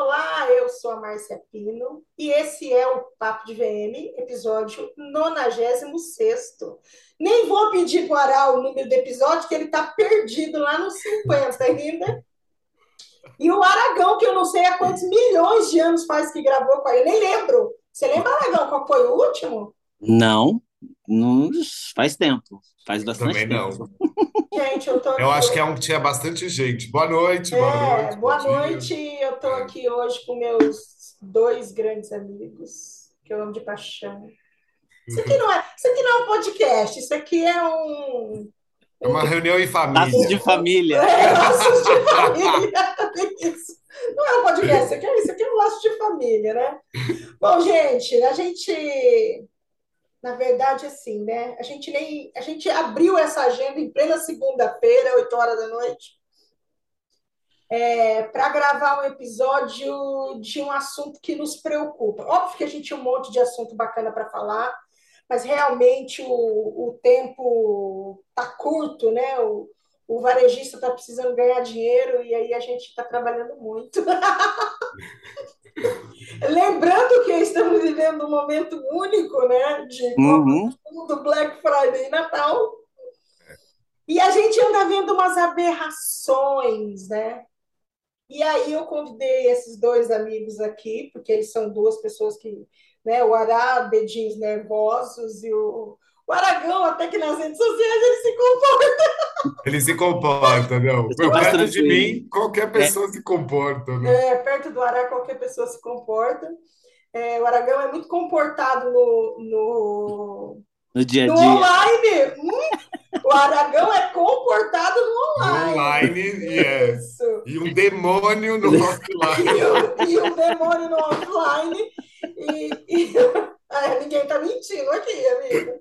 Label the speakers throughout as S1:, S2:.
S1: Olá, eu sou a Márcia Pino e esse é o Papo de VM, episódio 96. Nem vou pedir para o Ará o número do episódio, que ele está perdido lá nos 50 ainda. E o Aragão, que eu não sei há quantos milhões de anos faz que gravou com ele, eu nem lembro. Você lembra, Aragão, qual foi o último?
S2: Não, não faz tempo. Faz bastante
S3: Também
S2: tempo.
S3: não.
S1: Gente, eu tô aqui.
S3: Eu acho que é um que tinha bastante gente. Boa noite, boa
S1: É,
S3: noite.
S1: boa
S3: bom dia.
S1: noite. Eu tô aqui hoje com meus dois grandes amigos, que eu amo de paixão. Isso aqui não é, isso aqui não é um podcast, isso aqui é um
S3: É uma reunião em
S2: Laços
S3: família.
S2: de família.
S1: é, laços de família. Isso. Não é um podcast, isso aqui é, isso aqui é um laço de família, né? Bom, gente, a gente, na verdade, assim, né? A gente nem, a gente abriu essa agenda em plena segunda-feira, 8 horas da noite, para gravar um episódio de um assunto que nos preocupa. Óbvio que a gente tinha um monte de assunto bacana para falar, mas realmente o, o tempo tá curto, né? O, o varejista está precisando ganhar dinheiro e aí a gente está trabalhando muito. Lembrando que estamos vivendo um momento único, né? De
S2: Uhum.
S1: do Black Friday e Natal. E a gente anda vendo umas aberrações, né? E aí eu convidei esses dois amigos aqui, porque eles são duas pessoas que, né, o Ará, dedinhos nervosos, e o, o Aragão, até que nas redes sociais ele se comporta.
S3: Ele se comporta, não.
S2: Mais
S3: Perto de mim, qualquer pessoa se comporta, né?
S1: É, perto do Ará, qualquer pessoa se comporta. É, o Aragão é muito comportado no, no,
S2: No dia a
S1: no
S2: dia.
S1: online. Hum, o Aragão é comportado no online.
S3: Online, yes.
S1: Isso.
S3: E um demônio no offline.
S1: E o, e o demônio no offline. E, e- é, ninguém tá mentindo aqui, amigo.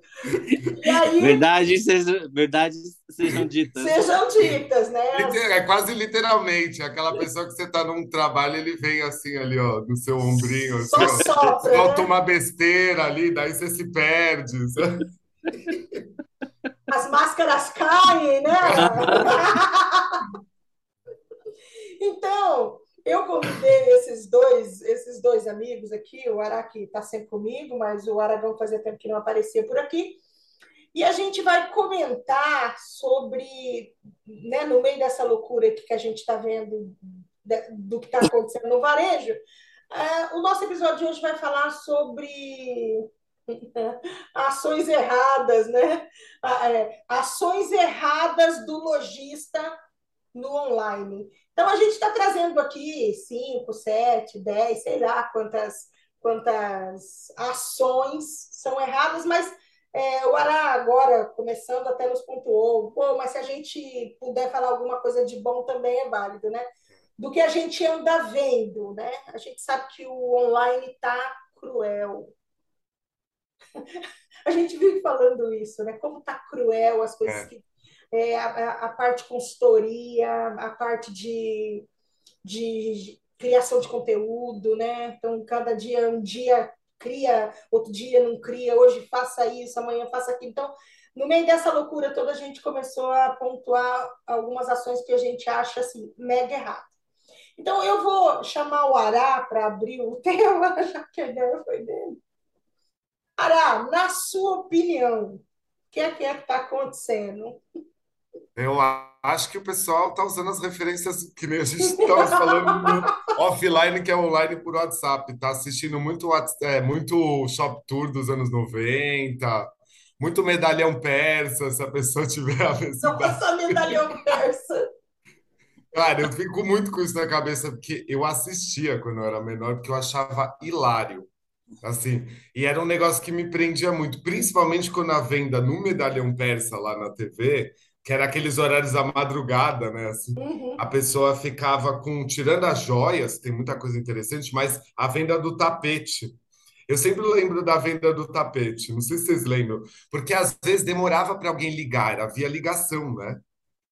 S1: E aí,
S2: Verdade seja, verdades sejam ditas.
S1: sejam ditas, né?
S3: Liter- É quase literalmente. Aquela pessoa que você está num trabalho, ele vem assim ali, ó, no seu ombrinho. Assim,
S1: Só
S3: ó.
S1: sopra,
S3: Solta
S1: né?
S3: uma besteira ali, daí você se perde. sabe?
S1: As máscaras caem, né? Então, eu convidei esses dois, esses dois amigos aqui, o Araki está sempre comigo, mas o Aragão fazia tempo que não aparecia por aqui. E a gente vai comentar sobre, né, no meio dessa loucura que a gente está vendo do que está acontecendo no varejo, ah, o nosso episódio de hoje vai falar sobre ações erradas, né? Ah, é, ações erradas do lojista no online. Então, a gente está trazendo aqui 5, 7, 10, sei lá quantas, quantas ações são erradas, mas é, o Ará agora, começando, até nos pontuou, pô, mas se a gente puder falar alguma coisa de bom também é válido, né? Do que a gente anda vendo, né? A gente sabe que o online está cruel. A gente vive falando isso, né? Como está cruel as coisas
S3: É.
S1: que é, a, a- parte consultoria, a parte de, de criação de conteúdo, né? Então, cada dia, um dia cria, outro dia não cria, hoje faça isso, amanhã faça aquilo. Então, no meio dessa loucura toda, a gente começou a pontuar algumas ações que a gente acha assim, mega errado. Então, eu vou chamar o Ará para abrir o tema, já que a ideia foi dele. Ará, na sua opinião, o que é que é que está acontecendo?
S3: Eu acho que o pessoal está usando as referências que nem a gente estava falando no offline, que é online por WhatsApp. Está assistindo muito, é, muito Shop Tour dos anos 90, muito medalhão persa, se a pessoa tiver a
S1: Não
S3: obesidade.
S1: passa medalhão persa.
S3: Cara, eu fico muito com isso na cabeça, porque eu assistia quando eu era menor, porque eu achava hilário. Assim, e era um negócio que me prendia muito, principalmente quando a venda no medalhão persa lá na TV, que era aqueles horários da madrugada, né? Assim,
S1: Uhum.
S3: a pessoa ficava com, tirando as joias, tem muita coisa interessante, mas a venda do tapete. Eu sempre lembro da venda do tapete, não sei se vocês lembram, porque às vezes demorava para alguém ligar, havia ligação, né?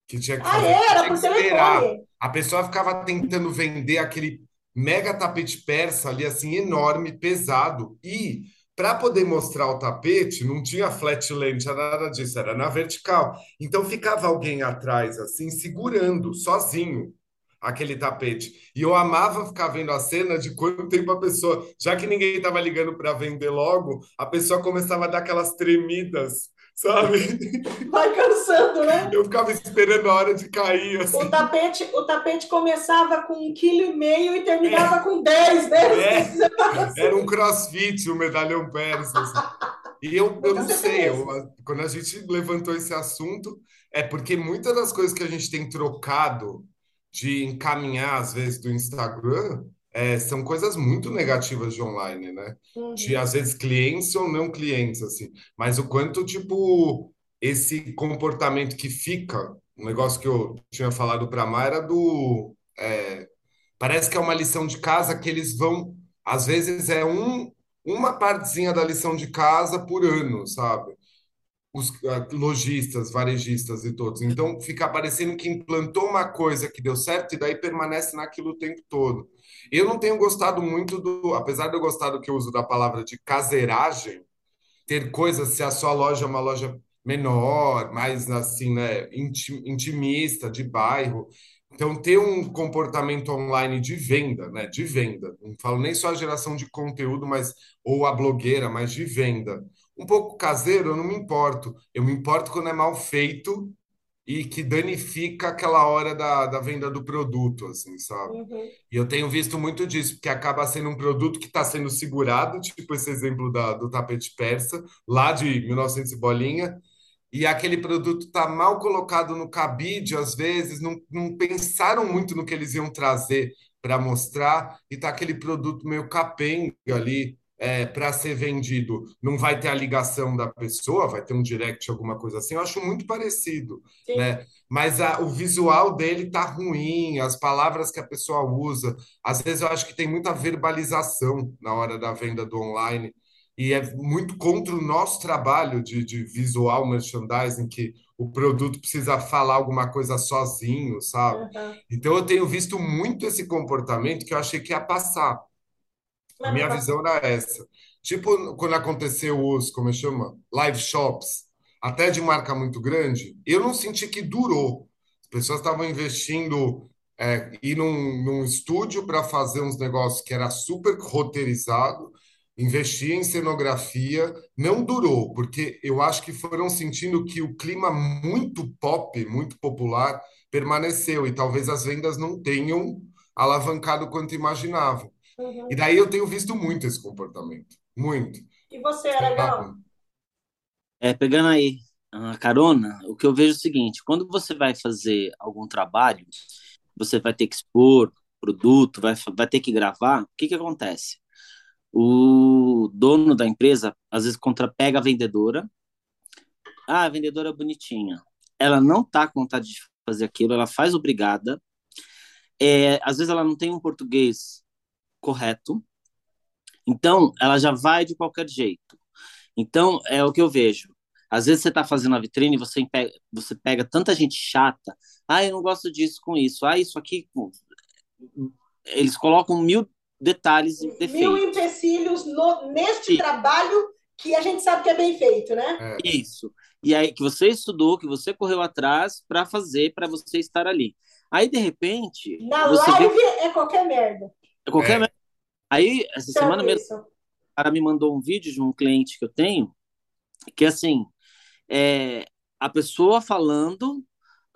S3: Que tinha que
S1: Ah,
S3: fazer,
S1: era
S3: tinha que esperar. A pessoa ficava tentando vender aquele mega tapete persa ali, assim, enorme, pesado. E para poder mostrar o tapete, não tinha flat tinha nada disso, era na vertical. Então ficava alguém atrás, assim, segurando, sozinho, aquele tapete. E eu amava ficar vendo a cena de quanto tempo a pessoa, já que ninguém estava ligando para vender logo, a pessoa começava a dar aquelas tremidas, sabe?
S1: Vai cansando, né?
S3: Eu ficava esperando a hora de cair. Assim.
S1: O tapete, o tapete começava com um quilo e meio e terminava é. com dez, né?
S3: É. Era um crossfit, o um medalhão persa. Assim. E eu, eu não sei, eu, quando a gente levantou esse assunto, é porque muitas das coisas que a gente tem trocado de encaminhar, às vezes, do Instagram, é, são coisas muito negativas de online, né? Uhum. De, às vezes, clientes ou não clientes, assim. Mas o quanto, tipo, esse comportamento que fica, um negócio que eu tinha falado para a Mar era do... É, parece que é uma lição de casa que eles vão... Às vezes é um, uma partezinha da lição de casa por ano, sabe? Os uh, lojistas, varejistas e todos. Então, fica parecendo que implantou uma coisa que deu certo e daí permanece naquilo o tempo todo. Eu não tenho gostado muito do, apesar de eu gostar do que eu uso da palavra de caseiragem, ter coisas, se a sua loja é uma loja menor, mais assim, né, intimista, de bairro. Então, ter um comportamento online de venda, né, de venda, não falo nem só a geração de conteúdo, mas ou a blogueira, mas de venda um pouco caseiro, eu não me importo. Eu me importo quando é mal feito e que danifica aquela hora da, da venda do produto, assim, sabe? Uhum. E eu tenho visto muito disso, porque acaba sendo um produto que está sendo segurado, tipo esse exemplo da, do tapete persa, lá de 1900 e bolinha, e aquele produto está mal colocado no cabide, às vezes, não, não pensaram muito no que eles iam trazer para mostrar, e tá aquele produto meio capenga ali, é, para ser vendido não vai ter a ligação da pessoa, vai ter um direct, alguma coisa assim, eu acho muito parecido, Sim. né? Mas a, o visual dele tá ruim, as palavras que a pessoa usa, às vezes eu acho que tem muita verbalização na hora da venda do online, e é muito contra o nosso trabalho de, de visual merchandising, que o produto precisa falar alguma coisa sozinho, sabe? Uhum. Então eu tenho visto muito esse comportamento que eu achei que ia passar a minha visão era essa. Tipo, quando aconteceu os, como é chama? Live shops, até de marca muito grande, eu não senti que durou. As pessoas estavam investindo é, ir num, num estúdio para fazer uns negócios que era super roteirizado, investir em cenografia, não durou, porque eu acho que foram sentindo que o clima muito pop, muito popular, permaneceu e talvez as vendas não tenham alavancado quanto imaginavam. Uhum. E daí eu tenho visto muito esse comportamento. Muito.
S1: E você, Aragão?
S2: É, pegando aí a carona, o que eu vejo é o seguinte: quando você vai fazer algum trabalho, você vai ter que expor produto, vai, vai ter que gravar, o que, que acontece? O dono da empresa, às vezes, contrapega a vendedora. Ah, a vendedora é bonitinha. Ela não tá com vontade de fazer aquilo, ela faz obrigada. É, às vezes ela não tem um português correto. Então, ela já vai de qualquer jeito. Então, é o que eu vejo. Às vezes você está fazendo a vitrine e você pega, você pega tanta gente chata. Ah, eu não gosto disso com isso. Ah, isso aqui. Eles colocam mil detalhes e defeitos.
S1: Mil empecilhos no, neste Sim. trabalho que a gente sabe que é bem feito, né?
S2: É. Isso. E aí que você estudou, que você correu atrás para fazer, para você estar ali. Aí, de repente.
S1: Na live vê... é qualquer merda.
S2: É qualquer é. Aí, essa então, semana mesmo, o cara me mandou um vídeo de um cliente que eu tenho, que assim, é, a pessoa falando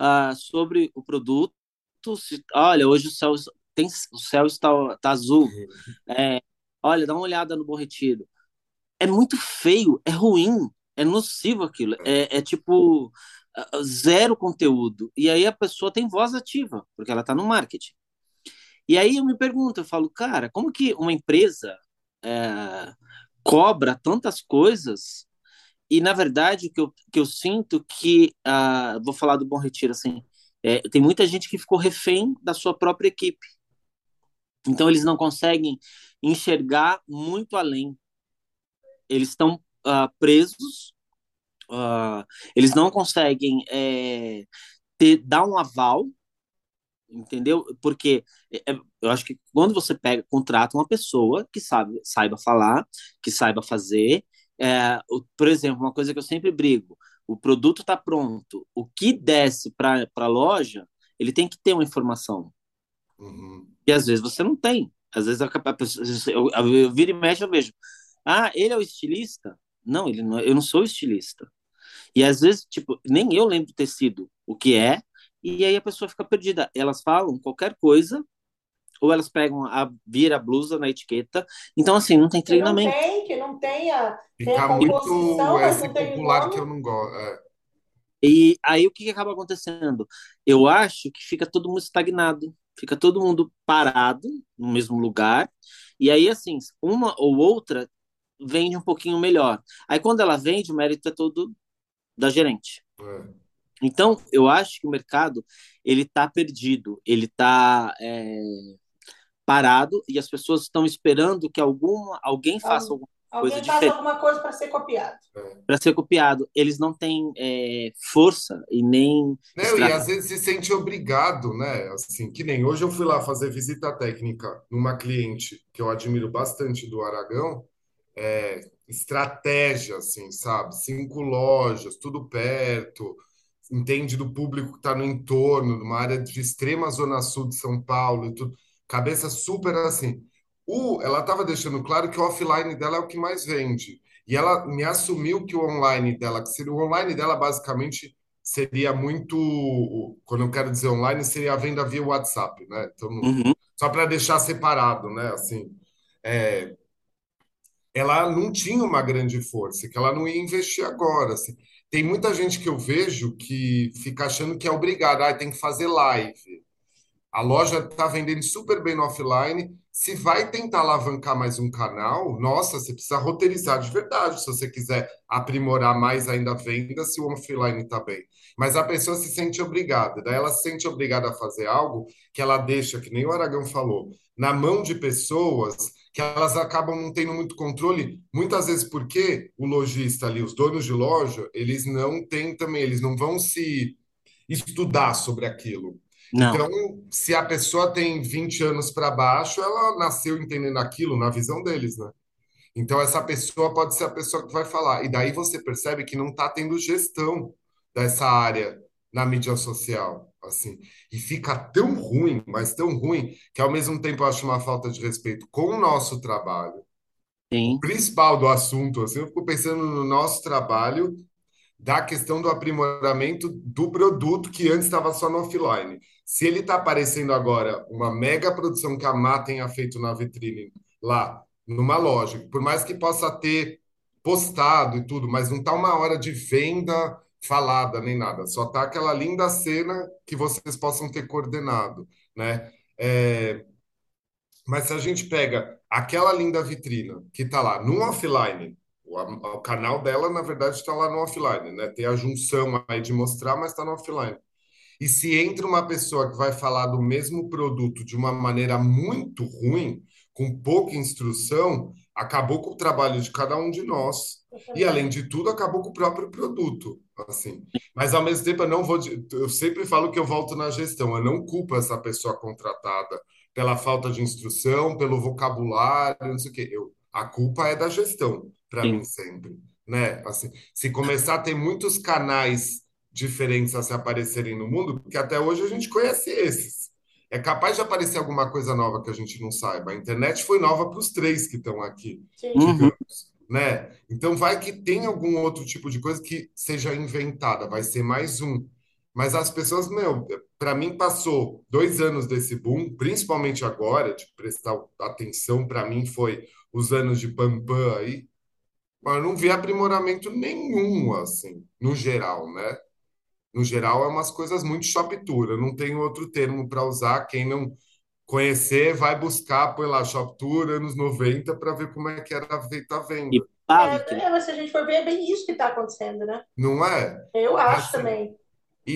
S2: uh, sobre o produto, se, olha, hoje o céu, tem, o céu está, está azul, é, olha, dá uma olhada no Bom Retiro. É muito feio, é ruim, é nocivo aquilo, é, é tipo zero conteúdo. E aí a pessoa tem voz ativa, porque ela está no marketing. E aí eu me pergunto, eu falo, cara, como que uma empresa é, cobra tantas coisas e, na verdade, o que eu, que eu sinto que, uh, vou falar do Bom Retiro, assim, é, tem muita gente que ficou refém da sua própria equipe. Então, eles não conseguem enxergar muito além. Eles estão uh, presos, uh, eles não conseguem é, ter, dar um aval entendeu? Porque é, é, eu acho que quando você pega, contrata uma pessoa que sabe, saiba falar, que saiba fazer, é, por exemplo, uma coisa que eu sempre brigo, o produto está pronto, o que desce para a loja, ele tem que ter uma informação.
S3: Uhum.
S2: E às vezes você não tem. Às vezes a, a pessoa, eu, eu, eu viro e mexe, eu vejo. Ah, ele é o estilista? Não, ele não, eu não sou estilista. E às vezes, tipo, nem eu lembro ter sido o que é, e aí a pessoa fica perdida. Elas falam qualquer coisa, ou elas pegam a vira a blusa na etiqueta. Então, assim, não tem treinamento.
S1: Que não tem, que não tem a, tem
S3: Fica
S1: a
S3: muito esse
S1: tem
S3: popular que eu não gosto. É.
S2: E aí o que, que acaba acontecendo? Eu acho que fica todo mundo estagnado, fica todo mundo parado no mesmo lugar. E aí, assim, uma ou outra vende um pouquinho melhor. Aí quando ela vende, o mérito é todo da gerente.
S3: É.
S2: Então, eu acho que o mercado ele está perdido, ele está é, parado e as pessoas estão esperando que alguma, alguém faça alguma coisa
S1: Alguém faz
S2: diferente
S1: alguma coisa para ser copiado.
S2: para ser copiado. Eles não têm é, força e nem
S3: Não, e às vezes se sente obrigado, né? Assim, que nem hoje eu fui lá fazer visita técnica numa cliente que eu admiro bastante do Aragão, é, estratégia, assim, sabe? Cinco lojas, tudo perto, entende do público que está no entorno, numa área de extrema zona sul de São Paulo e tudo, cabeça super assim. O, ela estava deixando claro que o offline dela é o que mais vende. E ela me assumiu que o online dela, que seria o online dela basicamente seria muito, quando eu quero dizer online, seria a venda via WhatsApp, né? Então,
S2: Uhum,
S3: só para deixar separado, né? Assim, é, ela não tinha uma grande força, que ela não ia investir agora, assim. Tem muita gente que eu vejo que fica achando que é obrigado, ah, tem que fazer live. A loja está vendendo super bem no offline. Se vai tentar alavancar mais um canal, nossa, você precisa roteirizar de verdade, se você quiser aprimorar mais ainda a venda, se o offline está bem. Mas a pessoa se sente obrigada, daí ela se sente obrigada a fazer algo que ela deixa, que nem o Aragão falou, na mão de pessoas que elas acabam não tendo muito controle, muitas vezes porque o lojista ali, os donos de loja, eles não têm também, eles não vão se estudar sobre aquilo.
S2: não,
S3: Então, se a pessoa tem 20 anos para baixo, ela nasceu entendendo aquilo na visão deles, né? Então, essa pessoa pode ser a pessoa que vai falar. E daí você percebe que não está tendo gestão dessa área na mídia social, assim. E fica tão ruim, mas tão ruim, que ao mesmo tempo eu acho uma falta de respeito com o nosso trabalho. O
S2: sim,
S3: principal do assunto, assim, eu fico pensando no nosso trabalho da questão do aprimoramento do produto que antes estava só no offline. Se ele está aparecendo agora uma mega produção que a Má tenha feito na vitrine lá, numa loja, por mais que possa ter postado e tudo, mas não está uma hora de venda falada nem nada, só está aquela linda cena que vocês possam ter coordenado, né? É, mas se a gente pega aquela linda vitrina que está lá no offline, o, o canal dela, na verdade, está lá no offline, né? Tem a junção aí de mostrar, mas está no offline. E se entra uma pessoa que vai falar do mesmo produto de uma maneira muito ruim, com pouca instrução, acabou com o trabalho de cada um de nós. E, além de tudo, acabou com o próprio produto, assim. Mas, ao mesmo tempo, eu não vou... Eu sempre falo que eu volto na gestão. Eu não culpo essa pessoa contratada pela falta de instrução, pelo vocabulário, não sei o quê. Eu, a culpa é da gestão, para mim, sempre, né? Assim, se começar a ter muitos canais diferentes a se aparecerem no mundo, porque até hoje a gente conhece esses. É capaz de aparecer alguma coisa nova que a gente não saiba. A internet foi nova para os três que estão aqui,
S1: Sim.
S2: uhum,
S3: digamos, né? Então vai que tem algum outro tipo de coisa que seja inventada, vai ser mais um. Mas as pessoas, meu, para mim passou dois anos desse boom, principalmente agora, de prestar atenção, para mim foi os anos de Pampam aí, mas eu não vi aprimoramento nenhum, assim, no geral, né? No geral, é umas coisas muito shoptura. Não tem outro termo para usar. Quem não conhecer, vai buscar, põe lá shoptura anos 90 para ver como é que era feita a
S2: e
S3: venda.
S2: sabe que
S1: É, é, mas se a gente for ver, é bem isso que está acontecendo, né?
S3: Não é?
S1: Eu
S3: É
S1: acho
S3: assim.
S1: também.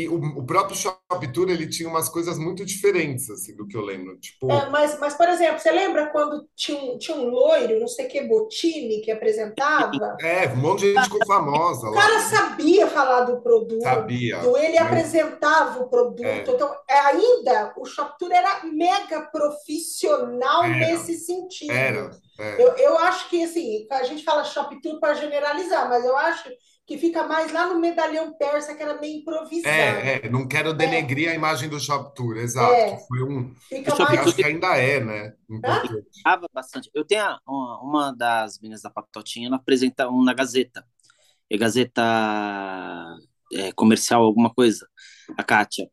S3: E o, o próprio shoptura, ele tinha umas coisas muito diferentes, assim, do que eu lembro.
S1: É,
S3: Tipo,
S1: mas, mas, por exemplo, você lembra quando tinha um, tinha um loiro, não sei o que, Botini, que apresentava?
S3: é, um monte de gente ficou famosa
S1: O
S3: lá,
S1: cara
S3: né?
S1: sabia falar do produto,
S3: Sabia,
S1: ele apresentava o produto.
S3: é,
S1: Então, é, ainda o Shoptour era mega profissional
S3: era,
S1: nesse sentido.
S3: era, é,
S1: Eu, eu acho que, assim, a gente fala Shoptour para generalizar, mas eu acho que fica mais lá no medalhão persa, que era meio improvisado.
S3: É, é, não quero denegrir é. a imagem do Shop Tour, exato. É. foi um. Fica mais... Acho que ainda é, né?
S2: Importante. bastante. Eu tenho uma, uma das meninas da Patotinha, ela apresenta um na Gazeta. É Gazeta é, Comercial, alguma coisa, a Kátia.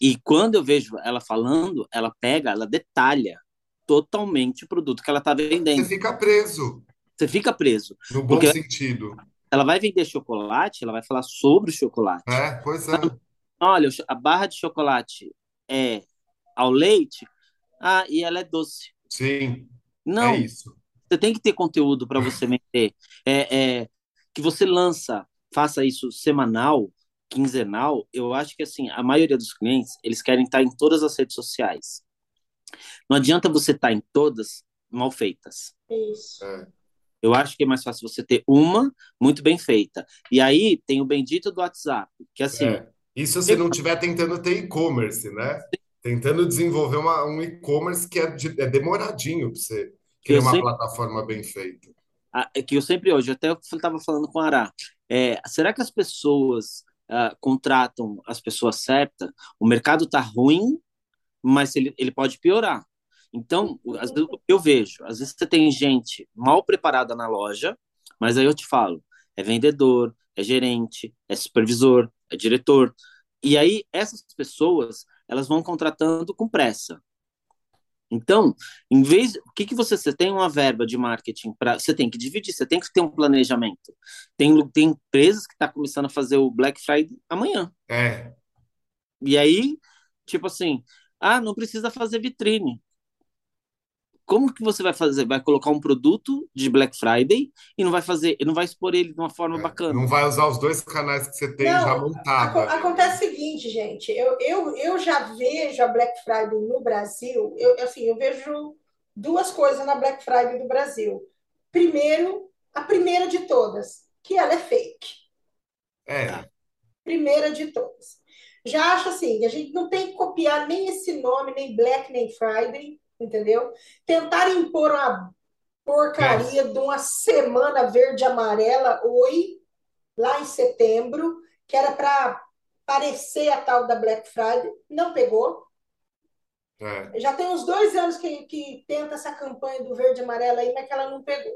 S2: E quando eu vejo ela falando, ela pega, ela detalha totalmente o produto que ela está vendendo.
S3: Você fica preso.
S2: Você fica preso.
S3: No bom sentido.
S2: Ela vai vender chocolate, ela vai falar sobre o chocolate.
S3: É, pois é. Então,
S2: olha, a barra de chocolate é ao leite, ah, e ela é doce.
S3: Sim.
S2: Não. É isso. Você tem que ter conteúdo para você vender. É, é, que você lança, faça isso semanal, quinzenal. Eu acho que assim, a maioria dos clientes, eles querem estar em todas as redes sociais. Não adianta você estar em todas mal feitas.
S1: Isso. É.
S2: Eu acho que é mais fácil você ter uma muito bem feita. E aí tem o bendito do WhatsApp, que assim. É.
S3: Isso se não estiver tentando ter e-commerce, né? Tentando desenvolver uma, um e-commerce que é, de, é demoradinho para você criar uma sempre... plataforma bem feita.
S2: Ah, é que eu sempre hoje, até eu estava falando com a Ará, é, será que as pessoas uh, contratam as pessoas certas? O mercado está ruim, mas ele, ele pode piorar. Então, às vezes, eu vejo, às vezes você tem gente mal preparada na loja, mas aí eu te falo, é vendedor, é gerente, é supervisor, é diretor. E aí essas pessoas, elas vão contratando com pressa. Então, em vez, o que que você, você tem uma verba de marketing para, você tem que dividir, você tem que ter um planejamento. Tem tem empresas que tá começando a fazer o Black Friday amanhã.
S3: É.
S2: E aí, tipo assim, ah, não precisa fazer vitrine como que você vai fazer? Vai colocar um produto de Black Friday e não vai fazer, não vai expor ele de uma forma é, bacana.
S3: Não vai usar os dois canais que você tem não, já montado.
S1: Acontece o seguinte, gente, eu, eu, eu já vejo a Black Friday no Brasil, eu, assim, eu vejo duas coisas na Black Friday do Brasil. Primeiro, a primeira de todas, que ela é fake.
S3: É. Tá?
S1: Primeira de todas. Já acho assim, a gente não tem que copiar nem esse nome, nem Black, nem Friday, entendeu? Tentar impor uma porcaria é. de uma semana verde amarela, oi, lá em setembro, que era para parecer a tal da Black Friday, não pegou. É. Já tem uns dois anos que, que tenta essa campanha do verde amarelo aí, mas que ela não pegou.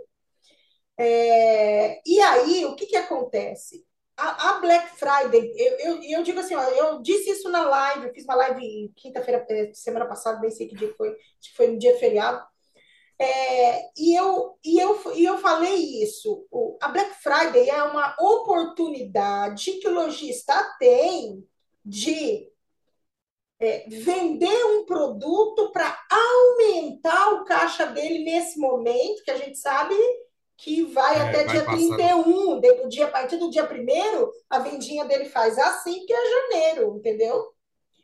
S1: É, e aí, o que, que acontece? A, a, Black Friday, eu, eu, eu, digo assim, ó, eu disse isso na live, eu fiz uma live quinta-feira, é, semana passada, nem sei que dia foi, foi no dia feriado. É, e, eu, e, eu, e eu falei isso. O, a Black Friday é uma oportunidade que o lojista tem de é, vender um produto para aumentar o caixa dele nesse momento, que a gente sabe que vai é, até vai dia passando. 31, do dia, a partir do dia 1 a vendinha dele faz assim, que é janeiro, entendeu?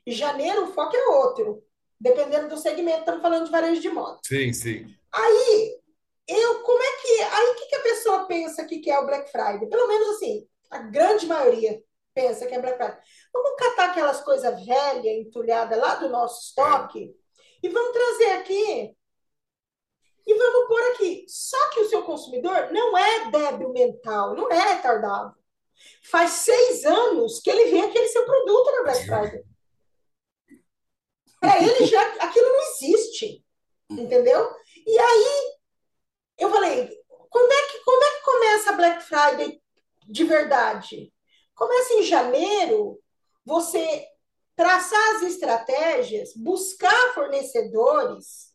S1: E janeiro o foco é outro, dependendo do segmento, estamos falando de varejo de moda.
S3: Sim, sim.
S1: Aí, eu, como é que, aí o que, que a pessoa pensa que é o Black Friday? Pelo menos assim, a grande maioria pensa que é Black Friday. Vamos catar aquelas coisas velhas, entulhadas lá do nosso estoque é. e vamos trazer aqui e vamos pôr aqui. Só que o seu consumidor não é débil mental, não é retardado. Faz seis anos que ele vê aquele seu produto na Black Friday. Para ele já aquilo não existe. Entendeu? E aí eu falei, quando é que, quando é que começa a Black Friday de verdade? Começa em janeiro, você traçar as estratégias, buscar fornecedores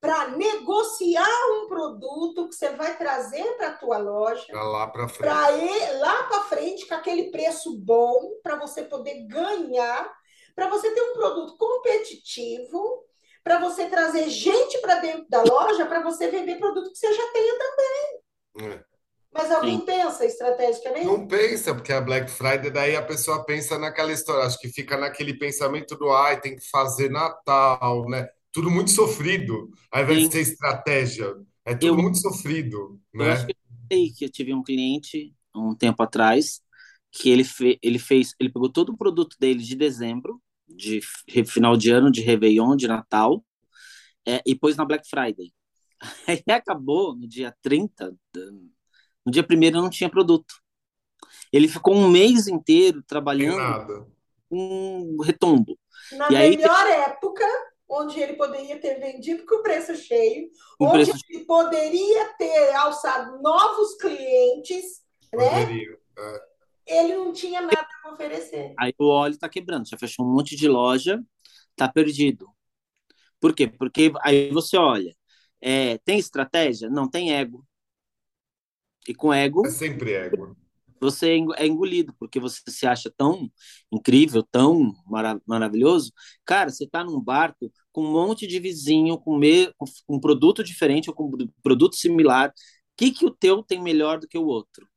S1: para negociar um produto que você vai trazer para a tua loja.
S3: Para lá para frente.
S1: Para lá para frente, com aquele preço bom, para você poder ganhar, para você ter um produto competitivo, para você trazer gente para dentro da loja, para você vender produto que você já tenha também. É. Mas alguém Sim. pensa estrategicamente?
S3: Não pensa, porque a Black Friday, daí a pessoa pensa naquela história, acho que fica naquele pensamento do ai, tem que fazer Natal, né? Tudo muito sofrido, ao invés Sim. de ser estratégia. É tudo eu, muito sofrido, né?
S2: Eu acho que eu, que eu tive um cliente um tempo atrás que ele, fe, ele fez, ele pegou todo o produto dele de dezembro, de final de ano, de Réveillon, de Natal, é, e pôs na Black Friday. Aí acabou no dia 30, no dia primeiro não tinha produto. Ele ficou um mês inteiro trabalhando com retombo.
S1: Na e melhor aí, época, onde ele poderia ter vendido com preço cheio, com onde preço... ele poderia ter alçado novos clientes, né? poderia. né? É. Ele não tinha nada para oferecer.
S2: Aí o óleo está quebrando, já fechou um monte de loja, está perdido. Por quê? Porque aí você olha, é, tem estratégia? Não, tem ego. E com ego.
S3: É sempre ego.
S2: Você é, é engolido, porque você se acha tão incrível, tão mara maravilhoso. Cara, você está num barco com um monte de vizinho, com, me com um produto diferente ou com um produto similar. O que, que o teu tem melhor do que o outro?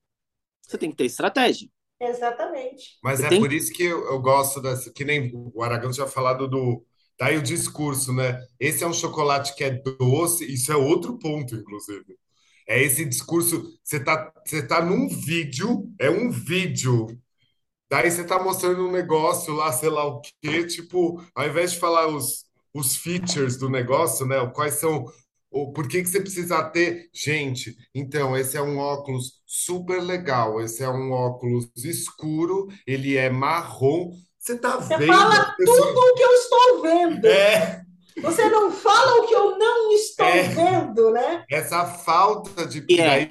S2: Você tem que ter estratégia.
S1: Exatamente.
S3: Mas você é tem... por isso que eu, eu gosto dessa. Que nem o Aragão tinha falado do. Daí o discurso, né? Esse é um chocolate que é doce, isso é outro ponto, inclusive. É esse discurso. Você tá, você tá num vídeo, é um vídeo. Daí você tá mostrando um negócio lá, sei lá o quê, tipo, ao invés de falar os, os features do negócio, né? Quais são o por que que você precisa ter? Gente, então, esse é um óculos super legal. Esse é um óculos escuro, ele é marrom. Você tá
S1: Você
S3: vendo?
S1: fala tudo o que eu estou vendo.
S3: É,
S1: Você não fala o que eu não estou
S3: é.
S1: vendo, né?
S3: essa falta de.
S2: E é.
S3: aí,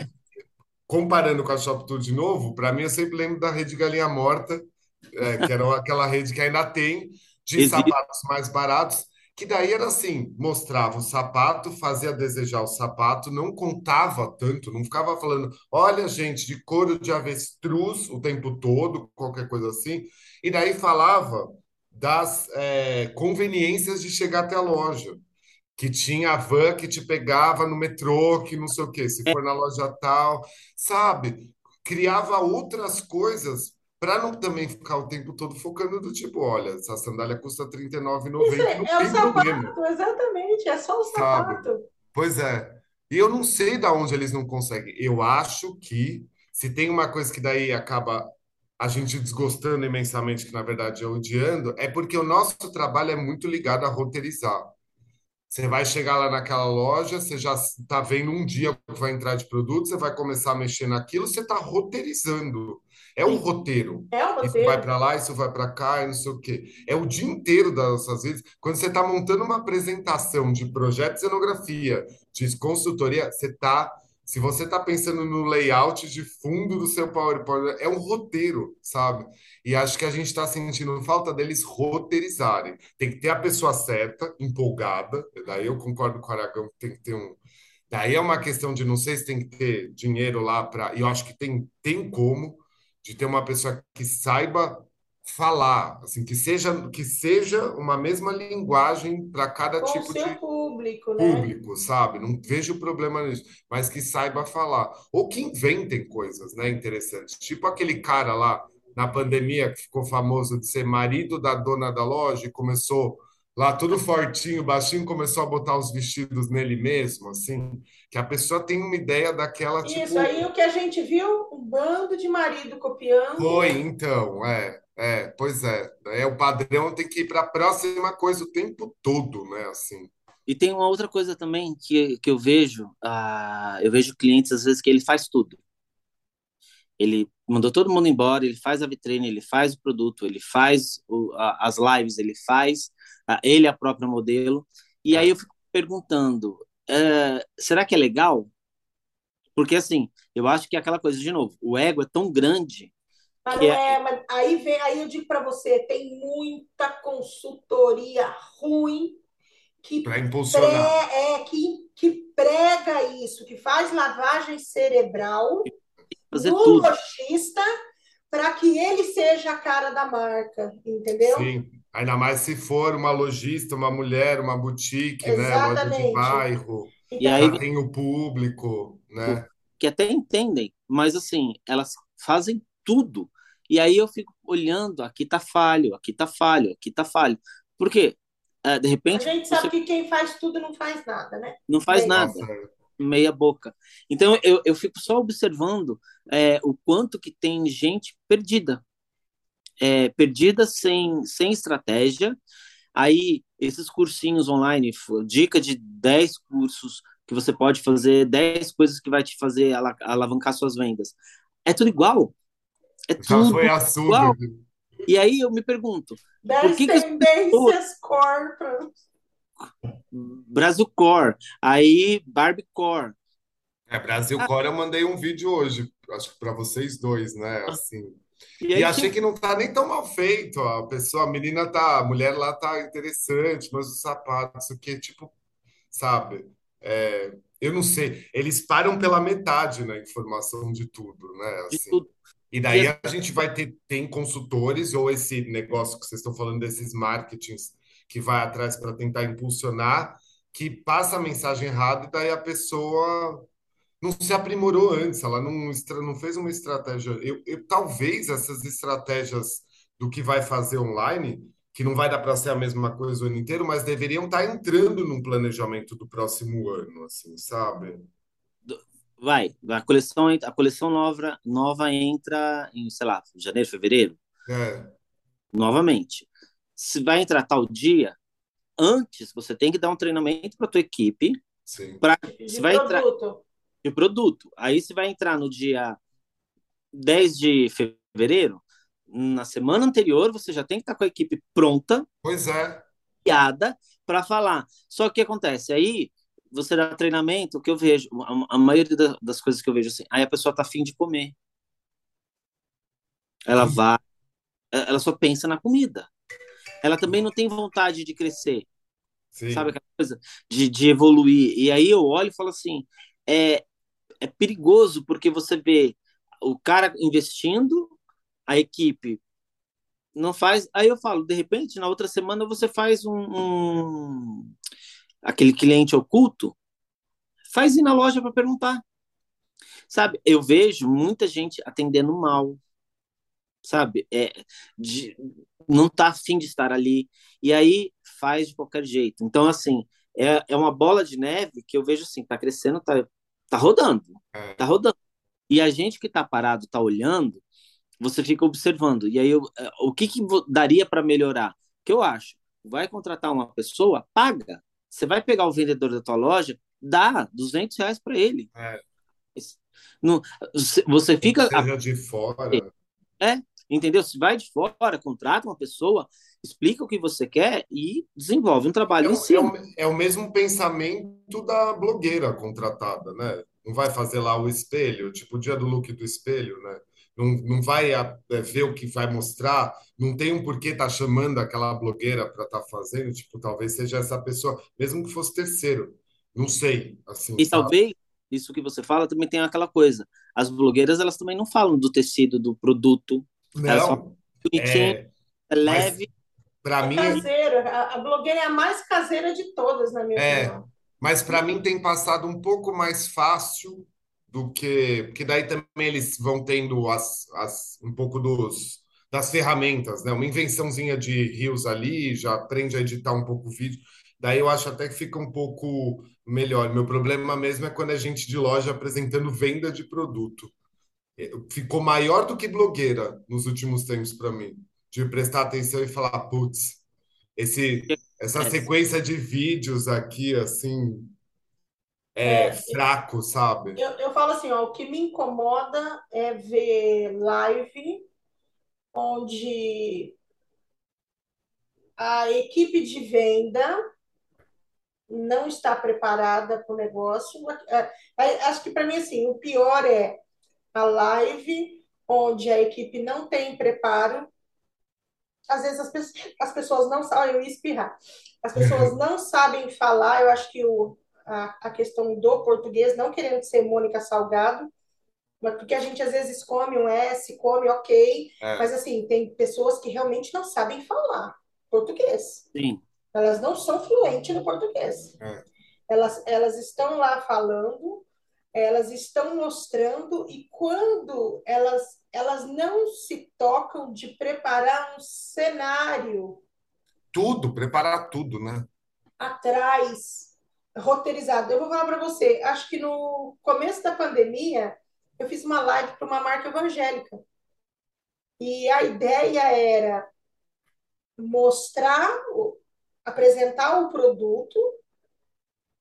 S3: comparando com a Shop Tour de novo, para mim eu sempre lembro da Rede Galinha Morta, é, que era aquela rede que ainda tem, de
S2: Existe.
S3: sapatos mais baratos, que daí era assim, mostrava o sapato, fazia desejar o sapato, não contava tanto, não ficava falando, olha, gente, de couro de avestruz o tempo todo, qualquer coisa assim, e daí falava das é, conveniências de chegar até a loja, que tinha a van que te pegava no metrô, que não sei o quê, se for na loja tal, sabe? Criava outras coisas para não também ficar o tempo todo focando do tipo, olha, essa sandália custa R$ 39,90,
S1: Isso
S3: não
S1: é, o
S3: tem problema,
S1: sapato, exatamente, é só o
S3: sabe?
S1: sapato.
S3: Pois é. E eu não sei da onde eles não conseguem. Eu acho que se tem uma coisa que daí acaba a gente desgostando imensamente, que na verdade é odiando, é porque o nosso trabalho é muito ligado a roteirizar. Você vai chegar lá naquela loja, você já está vendo um dia que vai entrar de produto, você vai começar a mexer naquilo, você está roteirizando. É um roteiro.
S1: É um
S3: Isso vai
S1: roteiro.
S3: para lá, isso vai para cá, e não sei o quê. É o dia inteiro das nossas vidas. Quando você está montando uma apresentação de projeto de cenografia, de consultoria, você está. Se você está pensando no layout de fundo do seu PowerPoint, é um roteiro, sabe? E acho que a gente está sentindo falta deles roteirizarem. Tem que ter a pessoa certa, empolgada. Daí eu concordo com o Aragão que tem que ter um. Daí é uma questão de não sei se tem que ter dinheiro lá para. E eu acho que tem, tem como de ter uma pessoa que saiba falar, assim, que seja que seja uma mesma linguagem para cada
S1: Com
S3: tipo
S1: seu
S3: de
S1: público, né?
S3: público, sabe? Não vejo problema nisso, mas que saiba falar. Ou que inventem coisas, né, interessantes. Tipo aquele cara lá na pandemia que ficou famoso de ser marido da dona da loja e começou lá todo fortinho, baixinho, começou a botar os vestidos nele mesmo, assim, que a pessoa tem uma ideia daquela,
S1: Isso
S3: tipo,
S1: aí, o que a gente viu, um bando de marido copiando.
S3: foi, então, é, é, pois é, é o padrão tem que ir para a próxima coisa o tempo todo, né, assim.
S2: E tem uma outra coisa também que, que eu vejo, ah, eu vejo clientes às vezes que ele faz tudo. Ele mandou todo mundo embora, ele faz a vitrine, ele faz o produto, ele faz o, a, as lives, ele faz, a, ele é a própria modelo. E aí eu fico perguntando, uh, será que é legal? Porque assim, eu acho que é aquela coisa, de novo, o ego é tão grande
S1: Mas
S2: que
S1: não
S2: é,
S1: é, mas aí vem, aí eu digo para você, tem muita consultoria ruim que,
S3: Para
S1: pré,
S3: impulsionar.
S1: é, que, que prega isso, que faz lavagem cerebral
S2: fazer
S1: no
S2: tudo.
S1: lojista para que ele seja a cara da marca, entendeu?
S3: Sim, ainda mais se for uma lojista, uma mulher, uma boutique, né, loja de
S1: Exatamente.
S3: bairro,
S2: E aí
S3: tem o público, né?
S2: que até entendem, mas assim, elas fazem tudo. E aí eu fico olhando, aqui tá falho, aqui tá falho, aqui tá falho. Por quê? Eh, de
S1: a
S2: repente
S1: gente
S2: você
S1: sabe que quem faz tudo não faz nada, né?
S2: não faz
S3: Tá
S2: nada,
S3: certo.
S2: meia boca. Então eu, eu fico só observando eh, o quanto que tem gente perdida, eh, perdida sem, sem estratégia. Aí esses cursinhos online, dica de 10 cursos que você pode fazer, 10 coisas que vai te fazer ala- alavancar suas vendas. É tudo igual. É tudo
S3: Já foi assunto.
S2: igual. E aí eu me pergunto, por
S1: 10
S2: que que as
S1: tendências core pra-
S2: Brasil Core, aí Barbie Core,
S3: É, Brasil Core, eu mandei um vídeo hoje, acho que para vocês dois, né? Assim.
S2: e
S3: E achei que não tá nem tão mal feito. A pessoa, a menina tá, a mulher lá tá interessante, mas os sapatos, o que, tipo, sabe? É, eu não sei. Eles param pela metade na informação de tudo, né?
S2: de
S3: Assim.
S2: tudo.
S3: E daí a gente vai ter tem consultores ou esse negócio que vocês estão falando desses marketings que vai atrás para tentar impulsionar, que passa a mensagem errada e daí a pessoa não se aprimorou antes, ela não, não fez uma estratégia. Eu, eu- talvez essas estratégias do que vai fazer online, que não vai dar para ser a mesma coisa o ano inteiro, mas deveriam estar entrando num planejamento do próximo ano, assim, sabe?
S2: Vai, a coleção, a coleção nova, nova entra em, sei lá, janeiro, fevereiro,
S3: É,
S2: novamente. Se vai entrar tal dia, antes você tem que dar um treinamento para tua equipe
S3: sim.
S2: para
S1: de
S2: se vai entrar
S1: produto.
S2: de produto. Aí você vai entrar no dia 10 de fevereiro, na semana anterior você já tem que estar com a equipe pronta,
S3: Pois é.
S2: piada para falar. Só que o que acontece aí, você dá treinamento, o que eu vejo, a, a maioria da- das coisas que eu vejo assim, aí a pessoa tá afim de comer. Ela vai, ela só pensa na comida. Ela também não tem vontade de crescer,
S3: Sim.
S2: sabe aquela coisa de, de evoluir. E aí eu olho e falo assim, é, é perigoso porque você vê o cara investindo, a equipe não faz. Aí eu falo, de repente, na outra semana você faz um, um- aquele cliente oculto, faz ir na loja para perguntar. Sabe, eu vejo muita gente atendendo mal, sabe? É, de, não tá afim de estar ali, e aí faz de qualquer jeito. Então, assim, é, é uma bola de neve que eu vejo assim, tá crescendo, tá, tá rodando,
S3: É.
S2: tá rodando. E a gente que tá parado, tá olhando, você fica observando. E aí, eu, é, o que, que daria para melhorar? O que eu acho? Vai contratar uma pessoa, paga. Você vai pegar o vendedor da tua loja, dá 200 reais para ele.
S3: É.
S2: Você- você fica.
S3: Seja de fora.
S2: É, entendeu? Se vai de fora, contrata uma pessoa, explica o que você quer e desenvolve um
S3: É
S2: trabalho em
S3: o, é,
S2: cima.
S3: o, é o mesmo pensamento da blogueira contratada, né? Não vai fazer lá o espelho, tipo o dia do look do espelho, né? Não, não vai é, ver o que vai mostrar, não tem um porquê tá chamando aquela blogueira para estar fazendo, tipo, talvez seja essa pessoa, mesmo que fosse terceiro. Não sei, assim,
S2: E
S3: sabe?
S2: talvez isso que você fala também tem aquela coisa. As blogueiras, elas também não falam do tecido, do produto. Elas falam
S3: Não,
S2: bonitinho,
S3: é,
S2: é leve.
S3: para
S1: É
S3: mim
S1: caseiro. A, a blogueira é a mais caseira de todas, na minha
S3: É,
S1: opinião.
S3: mas para mim tem passado um pouco mais fácil do que. Porque daí também eles vão tendo as, as, um pouco dos, das ferramentas, né? Uma invençãozinha de rios ali, já aprende a editar um pouco o vídeo. Daí eu acho até que fica um pouco melhor. Meu problema mesmo é quando é gente de loja apresentando venda de produto. É, Ficou maior do que blogueira nos últimos tempos para mim. De prestar atenção e falar, putz, esse, essa
S2: É,
S3: sequência de vídeos aqui, assim, é
S1: É,
S3: fraco, sabe?
S1: eu, eu falo assim, ó, o que me incomoda é ver live onde a equipe de venda não está preparada para o negócio. É, é, Acho que para mim, assim, o pior é a live onde a equipe não tem preparo. Às vezes as pessoas, as pessoas não sabem, eu espirrar. As pessoas não sabem falar. Eu acho que o, a, a questão do português, não querendo ser Mônica Salgado, mas porque a gente às vezes come um S, come ok,
S3: É,
S1: mas assim, tem pessoas que realmente não sabem falar português.
S2: sim.
S1: Elas não são fluentes no português.
S3: é.
S1: Elas, elas estão lá falando, elas estão mostrando, e quando elas, elas não se tocam de preparar um cenário
S3: Tudo, preparar tudo, né?
S1: atrás, roteirizado. Eu vou falar para você, acho que no começo da pandemia, eu fiz uma live para uma marca evangélica. E a ideia era mostrar, apresentar o produto,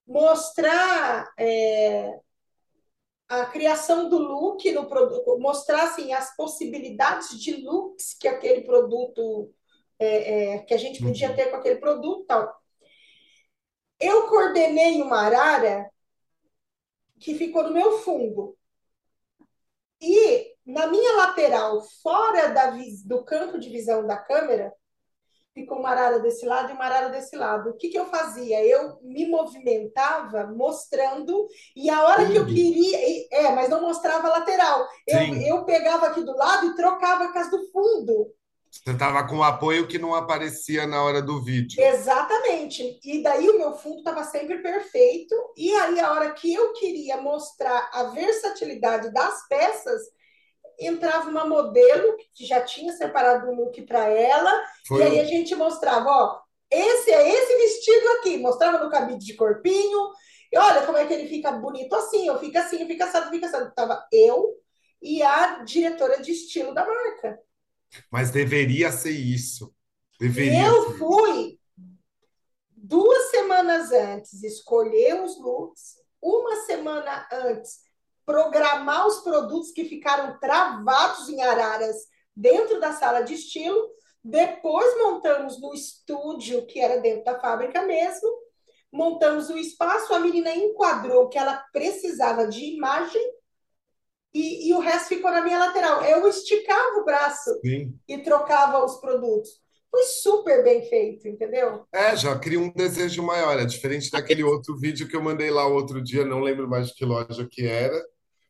S1: mostrar é, a criação do look no produto, mostrar assim, as possibilidades de looks que aquele produto é, é, que a gente podia uhum. ter com aquele produto tal. Eu coordenei uma arara que ficou no meu fundo. E na minha lateral, fora da, do campo de visão da câmera, ficou uma arara desse lado e uma arara desse lado. O que, que eu fazia? Eu me movimentava mostrando, e a hora Sim. que eu queria. É, mas não mostrava a lateral. Eu, eu pegava aqui do lado e trocava a casa do fundo.
S3: Você estava com apoio que não aparecia na hora do vídeo.
S1: Exatamente. E daí o meu fundo estava sempre perfeito. E aí, a hora que eu queria mostrar a versatilidade das peças, entrava uma modelo que já tinha separado um look para ela. Foi e aí a gente mostrava: ó, esse é esse vestido aqui. Mostrava no cabide de corpinho. E olha como é que ele fica bonito assim, eu fico assim, eu fico assado, fica assado. Tava eu e a diretora de estilo da marca.
S3: Mas deveria ser isso. Deveria
S1: eu ser fui duas semanas antes escolher os looks, uma semana antes programar os produtos que ficaram travados em araras dentro da sala de estilo. Depois montamos no estúdio, que era dentro da fábrica mesmo. Montamos o espaço, a menina enquadrou que ela precisava de imagem e, e, o resto ficou na minha lateral. Eu esticava o braço Sim. e trocava os produtos. Foi super bem feito, entendeu?
S3: É, já cria um desejo maior. É diferente daquele outro vídeo que eu mandei lá outro dia, não lembro mais de que loja que era.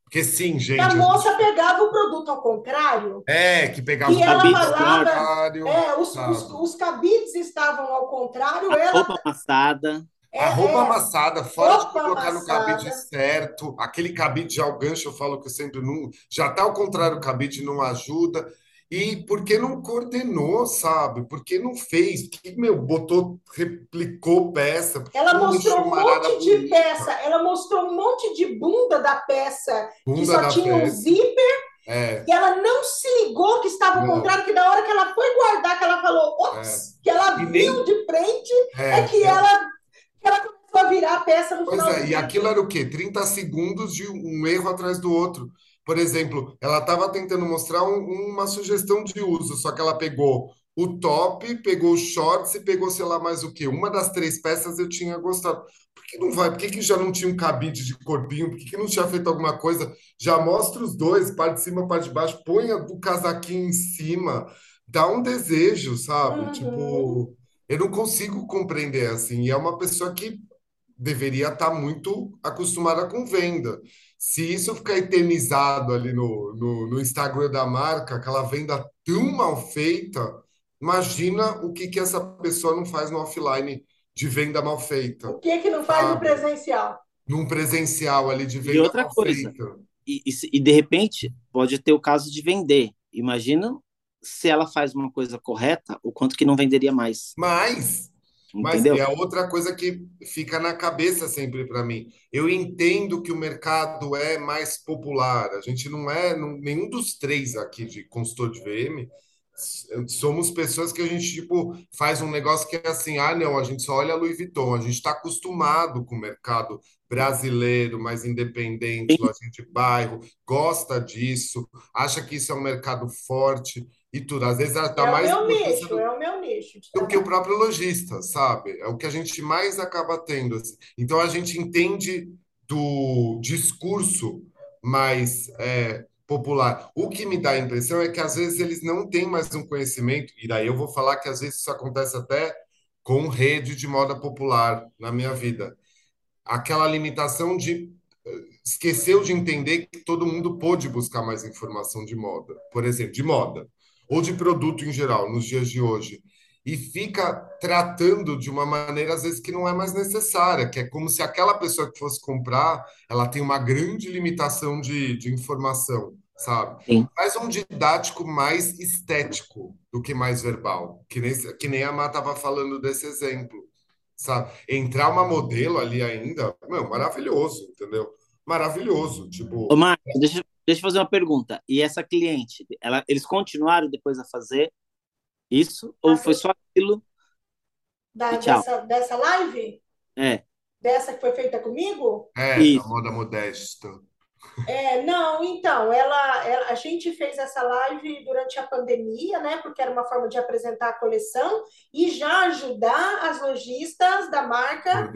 S3: Porque sim, gente.
S1: A moça gente... pegava o produto ao contrário.
S3: É, que pegava
S1: os cabides ao contrário. É, os, os, os, cabides estavam ao contrário.
S2: A ela... roupa amassada.
S3: A roupa é. amassada, fora roupa de colocar amassada. no cabide certo, aquele cabide já o gancho, eu falo que eu sempre não. Já tá ao contrário, o cabide não ajuda. E por que não coordenou, sabe? Por que não fez? Que, meu, botou, replicou peça.
S1: Ela mostrou um monte de bonita. peça. Ela mostrou um monte de bunda da peça bunda que só tinha peça. um zíper. É. E ela não se ligou que estava ao contrário, que na hora que ela foi guardar, que ela falou, ops, é. que ela e viu nem... de frente, é, é que é. ela, ela começou a virar a peça no
S3: pois
S1: final.
S3: Pois é, e aquilo era o quê? 30 segundos de um erro atrás do outro. Por exemplo, ela estava tentando mostrar um, uma sugestão de uso, só que ela pegou o top, pegou os shorts e pegou, sei lá, mais o quê? Uma das três peças eu tinha gostado. Por que não vai? Por que, que já não tinha um cabide de corpinho? Por que, que não tinha feito alguma coisa? Já mostra os dois, parte de cima, parte de baixo, põe o casaquinho em cima, dá um desejo, sabe? Uhum. Tipo, eu não consigo compreender assim. E é uma pessoa que deveria estar tá muito acostumada com venda. Se isso ficar eternizado ali no, no, no Instagram da marca, aquela venda tão mal feita, imagina o que, que essa pessoa não faz no offline de venda mal feita.
S1: O que que não faz sabe? no presencial?
S3: Num presencial ali de venda e outra mal coisa, feita.
S2: E, e, e de repente pode ter o caso de vender. Imagina se ela faz uma coisa correta, o quanto que não venderia mais.
S3: Mais. Mas Entendeu? é outra coisa que fica na cabeça sempre para mim. Eu entendo que o mercado é mais popular. A gente não é nenhum dos três aqui de consultor de VM. Somos pessoas que a gente tipo faz um negócio que é assim, ah, não, a gente só olha Louis Vuitton, a gente está acostumado com o mercado brasileiro, mais independente, loja de bairro, gosta disso, acha que isso é um mercado forte e tudo. Às vezes está é mais.
S1: O meu nicho, do, é o meu nicho.
S3: Do que o próprio lojista, sabe? É o que a gente mais acaba tendo. Assim. Então a gente entende do discurso mais é, popular. O que me dá a impressão é que às vezes eles não têm mais um conhecimento, e daí eu vou falar que às vezes isso acontece até com rede de moda popular na minha vida. Aquela limitação de eh, esqueceu de entender que todo mundo pôde buscar mais informação de moda, por exemplo, de moda ou de produto em geral, nos dias de hoje, e fica tratando de uma maneira, às vezes, que não é mais necessária, que é como se aquela pessoa que fosse comprar, ela tem uma grande limitação de, de informação, sabe? Sim. Faz um didático mais estético do que mais verbal, que nem, que nem a Má estava falando desse exemplo, sabe? Entrar uma modelo ali ainda, meu, maravilhoso, entendeu? Maravilhoso, tipo...
S2: Ô, Marcos, deixa, Deixa eu fazer uma pergunta. E essa cliente, ela, eles continuaram depois a fazer isso? Ah, ou foi só aquilo?
S1: Da, dessa, dessa live?
S2: É.
S1: Dessa que foi feita comigo?
S3: É, isso. a moda modesta.
S1: É, não, então, ela, ela, a gente fez essa live durante a pandemia, né? Porque era uma forma de apresentar a coleção e já ajudar as lojistas da marca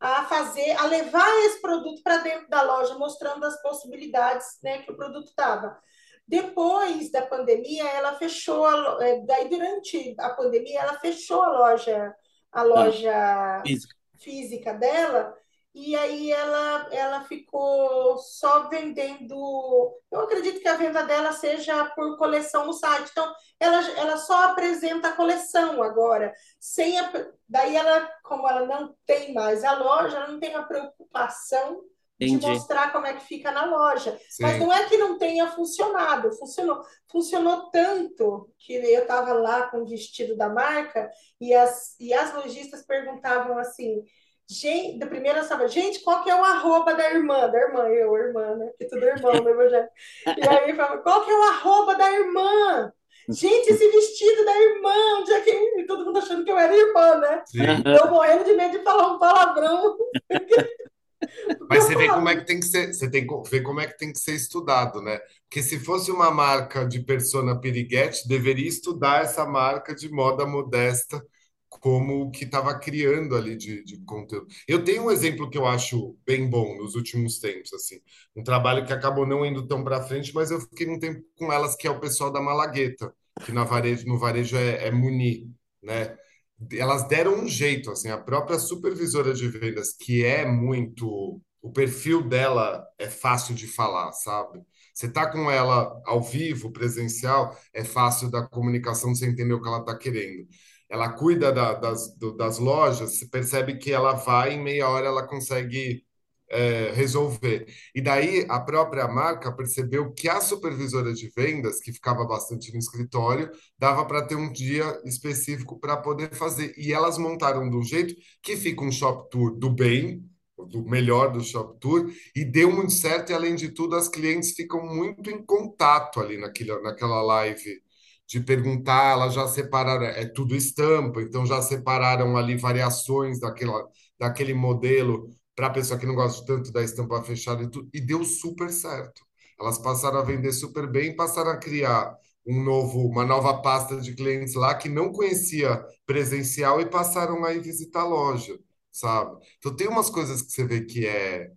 S1: a fazer, a levar esse produto para dentro da loja, mostrando as possibilidades, né, que o produto estava. Depois da pandemia, ela fechou, a, é, daí durante a pandemia, ela fechou a loja, a loja física. física dela e aí ela, ela ficou só vendendo. Eu acredito que a venda dela seja por coleção no site. Então, ela, ela só apresenta a coleção agora. Sem a, daí ela, como ela não tem mais a loja, ela não tem a preocupação Entendi. de mostrar como é que fica na loja. Sim. Mas não é que não tenha funcionado, funcionou. Funcionou tanto que eu estava lá com o vestido da marca e as, e as lojistas perguntavam assim Gente, da primeira sábado, gente, qual que é o arroba da irmã? Da irmã, eu, irmã, né? Porque tudo é irmão no Evangelho. E aí falava, qual que é o arroba da irmã? Gente, esse vestido da irmã, onde é que. E todo mundo achando que eu era irmã, né? Sim. Eu morrendo de medo de falar um palavrão.
S3: Mas você vê como é que tem que ser, você tem que ver como é que tem que ser estudado, né? Porque se fosse uma marca de persona piriguete, deveria estudar essa marca de moda modesta como o que estava criando ali de, de, conteúdo. Eu tenho um exemplo que eu acho bem bom nos últimos tempos, assim, um trabalho que acabou não indo tão para frente, mas eu fiquei um tempo com elas, que é o pessoal da Malagueta, que na varejo, no varejo é, é Muni, né? Elas deram um jeito, assim, a própria supervisora de vendas, que é muito, o perfil dela é fácil de falar, sabe? Você tá com ela ao vivo, presencial, é fácil da comunicação, você entender o que ela está querendo ela cuida da, das, do, das lojas, você percebe que ela vai em meia hora ela consegue é, resolver. E daí a própria marca percebeu que a supervisora de vendas, que ficava bastante no escritório, dava para ter um dia específico para poder fazer. E elas montaram de um jeito que fica um shop tour do bem, do melhor do shop tour, e deu muito certo. E além de tudo, as clientes ficam muito em contato ali naquela, naquela live de perguntar, elas já separaram, é tudo estampa, então já separaram ali variações daquela, daquele modelo para a pessoa que não gosta tanto da estampa fechada e tudo, e deu super certo. Elas passaram a vender super bem, passaram a criar um novo, uma nova pasta de clientes lá que não conhecia presencial e passaram a ir visitar a loja, sabe? Então tem umas coisas que você vê que é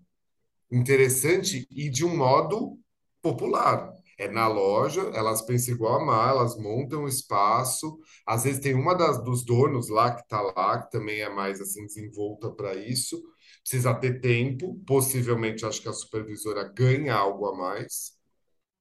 S3: interessante e de um modo popular é na loja, elas pensam igual a Mar, elas montam o espaço. Às vezes tem uma das, dos donos lá que está lá, que também é mais assim desenvolta para isso. Precisa ter tempo, possivelmente acho que a supervisora ganha algo a mais.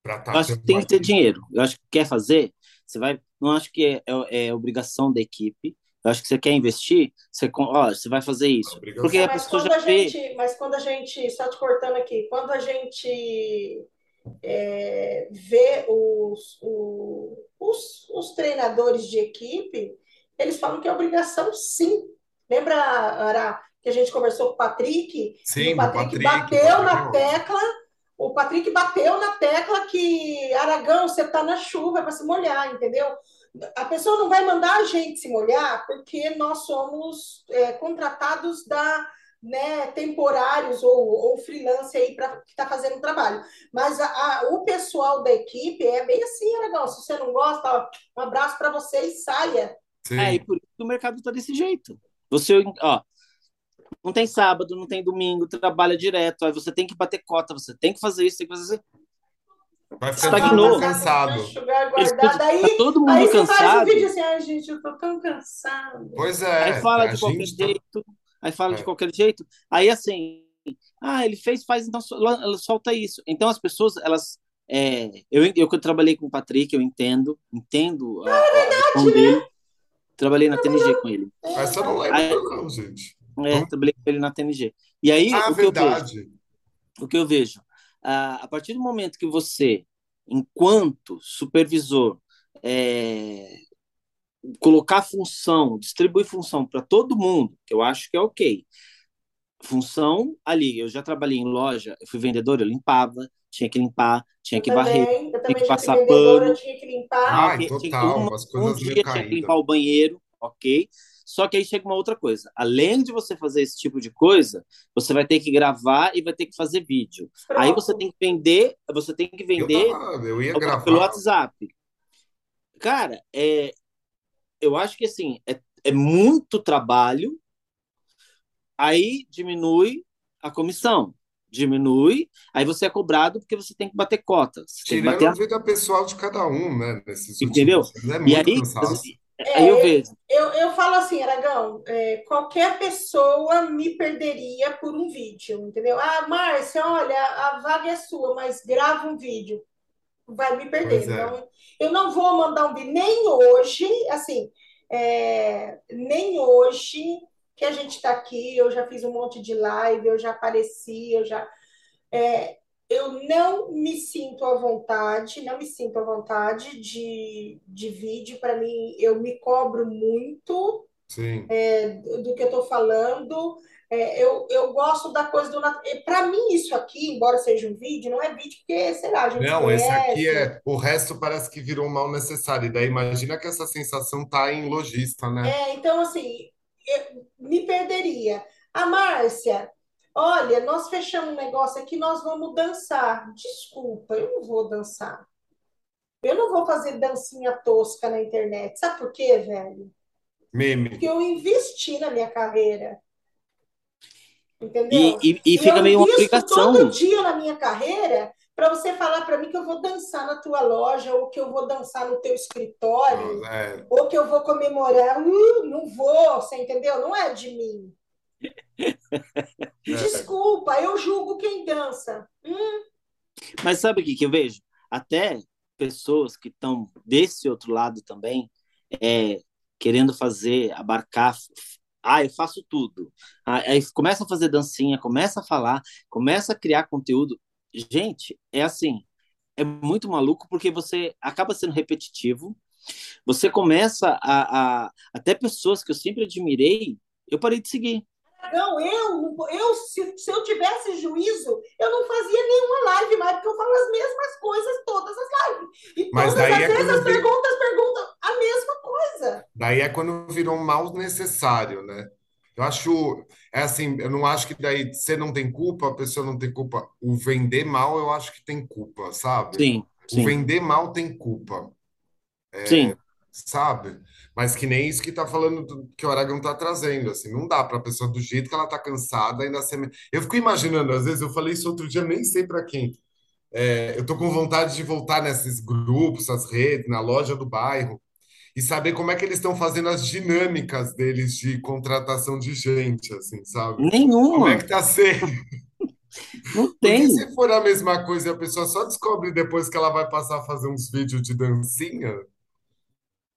S2: Tá eu acho que tem que ter dinheiro. Eu acho que quer fazer, você vai. Não acho que é, é, é obrigação da equipe. Eu acho que você quer investir, você, ó, você vai fazer isso. Porque
S1: a pessoa já a gente, vê... Mas quando a gente, só te cortando aqui, quando a gente é, ver os, os, os, treinadores de equipe, eles falam que é obrigação sim. Lembra, Ara, que a gente conversou com o Patrick?
S3: Sim,
S1: o Patrick, Patrick bateu na tecla. O Patrick bateu na tecla que Aragão, você está na chuva para se molhar, entendeu? A pessoa não vai mandar a gente se molhar porque nós somos é, contratados da, né, temporários ou, ou freelance aí para que está fazendo o trabalho. Mas a, a, o pessoal da equipe é bem assim, legal. Se você não gosta, ó, um abraço para você e saia.
S2: Sim. É, e por isso o mercado está desse jeito. Você, ó, não tem sábado, não tem domingo, trabalha direto, aí você tem que bater cota, você tem que fazer isso, tem que fazer isso.
S3: Vai ficar Estagnou. cansado.
S1: Aí,
S2: tá todo mundo aí cansado. faz um vídeo
S1: assim, ai, gente, eu tô tão cansado.
S3: Pois é.
S2: Aí fala de qualquer tá jeito. Aí fala é. de qualquer jeito. Aí assim, ah, ele fez, faz, então solta isso. Então as pessoas, elas. É, eu, eu, eu trabalhei com o Patrick, eu entendo, entendo
S1: a, é verdade, né? dele.
S2: Trabalhei na TNG com ele.
S3: Essa não lembro, aí, não, gente. É,
S2: trabalhei com ele na TNG. E aí,
S3: ah,
S2: o, que verdade. eu vejo, o que eu vejo, a, a partir do momento que você, enquanto supervisor, é, colocar função, distribuir função para todo mundo, que eu acho que é ok. Função ali, eu já trabalhei em loja, eu fui vendedor, eu limpava, tinha que limpar, tinha eu que também, varrer, tinha que passar pano,
S1: tinha que limpar.
S3: Ai, tinha, total, tinha,
S2: um, um dia tinha que limpar o banheiro, ok. Só que aí chega uma outra coisa. Além de você fazer esse tipo de coisa, você vai ter que gravar e vai ter que fazer vídeo. Pronto. Aí você tem que vender, você tem que vender
S3: eu, tava, eu ia gravar.
S2: pelo WhatsApp. Cara, é, eu acho que assim, é, é muito trabalho, aí diminui a comissão diminui, aí você é cobrado porque você tem que bater cotas.
S3: Tirando
S2: bater
S3: a vida pessoal de cada um, né?
S2: Nesses Entendeu?
S3: Últimos, é e aí,
S2: é, aí eu vejo.
S1: Eu, eu falo assim, Aragão, é, qualquer pessoa me perderia por um vídeo, entendeu? Ah, Márcia, olha, a vaga é sua, mas grava um vídeo. Vai me perder. É. Então, eu não vou mandar um vídeo, nem hoje, assim, é, nem hoje que a gente está aqui, eu já fiz um monte de live, eu já apareci, eu já. É, eu não me sinto à vontade, não me sinto à vontade de, de vídeo. Para mim, eu me cobro muito é, do que eu estou falando. É, eu, eu gosto da coisa do Para mim, isso aqui, embora seja um vídeo, não é vídeo, porque, sei lá, a gente
S3: Não,
S1: conhece.
S3: esse aqui é. O resto parece que virou mal necessário. E daí imagina que essa sensação tá em lojista, né?
S1: É, então, assim, me perderia. A Márcia, olha, nós fechamos um negócio aqui, nós vamos dançar. Desculpa, eu não vou dançar. Eu não vou fazer dancinha tosca na internet. Sabe por quê, velho?
S3: Meme.
S1: Porque eu investi na minha carreira. Entendeu?
S2: E, e, e fica meio uma obrigação.
S1: todo dia na minha carreira para você falar para mim que eu vou dançar na tua loja, ou que eu vou dançar no teu escritório,
S3: é.
S1: ou que eu vou comemorar. Uh, não vou, você entendeu? Não é de mim. Desculpa, eu julgo quem dança. Hum.
S2: Mas sabe o que, que eu vejo? Até pessoas que estão desse outro lado também, é, querendo fazer, abarcar. Ah, eu faço tudo. Aí começa a fazer dancinha, começa a falar, começa a criar conteúdo. Gente, é assim, é muito maluco porque você acaba sendo repetitivo, você começa a, a até pessoas que eu sempre admirei, eu parei de seguir.
S1: Não, eu, eu se, se eu tivesse juízo, eu não fazia nenhuma live mais, porque eu falo as mesmas coisas todas as lives. E
S3: Mas
S1: todas
S3: daí
S1: as
S3: é
S1: vezes as
S3: vir...
S1: perguntas perguntam a mesma coisa.
S3: Daí é quando virou mal necessário, né? Eu acho, é assim, eu não acho que daí você não tem culpa, a pessoa não tem culpa. O vender mal, eu acho que tem culpa, sabe?
S2: Sim, sim.
S3: O vender mal tem culpa.
S2: É, sim.
S3: Sabe? Mas que nem isso que tá falando, do, que o Aragão tá trazendo, assim, não dá para a pessoa do jeito que ela tá cansada ainda ser... Eu fico imaginando, às vezes, eu falei isso outro dia, nem sei para quem. É, eu tô com vontade de voltar nesses grupos, as redes, na loja do bairro, e saber como é que eles estão fazendo as dinâmicas deles de contratação de gente, assim, sabe?
S2: Nenhuma.
S3: Como é que tá sendo?
S2: Não tem.
S3: Porque se for a mesma coisa e a pessoa só descobre depois que ela vai passar a fazer uns vídeos de dancinha,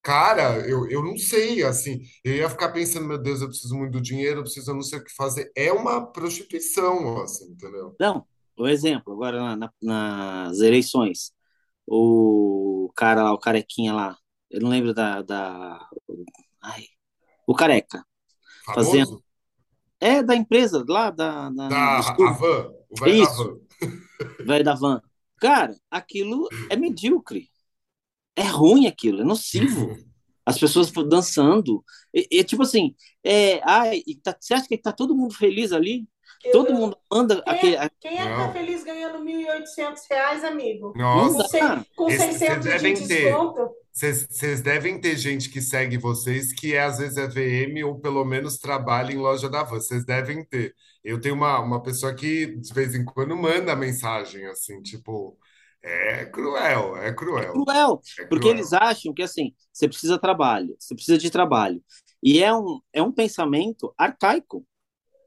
S3: cara, eu, eu não sei, assim, eu ia ficar pensando, meu Deus, eu preciso muito do dinheiro, eu preciso, eu não sei o que fazer. É uma prostituição, assim, entendeu?
S2: Não, o exemplo, agora na, na, nas eleições, o cara lá, o carequinha lá, eu não lembro da. da ai, o Careca.
S3: Famoso? Fazendo.
S2: É, da empresa, lá da. Da,
S3: da Avan. O velho da Van.
S2: Velho da Van. Cara, aquilo é medíocre. É ruim aquilo, é nocivo. As pessoas dançando. E, e tipo assim, é, ai, tá, você acha que tá todo mundo feliz ali? Eu, Todo mundo manda.
S1: Quem,
S2: aquele,
S1: é, quem é que tá feliz ganhando R$ 1.800, amigo?
S3: Nossa,
S1: com, com 600 de desconto?
S3: Vocês devem ter gente que segue vocês que é, às vezes é VM ou pelo menos trabalha em loja da van. Vocês devem ter. Eu tenho uma, uma pessoa que de vez em quando manda mensagem assim, tipo, é cruel, é cruel. É
S2: cruel, é porque cruel. eles acham que assim, você precisa de trabalho, você precisa de trabalho. E é um, é um pensamento arcaico.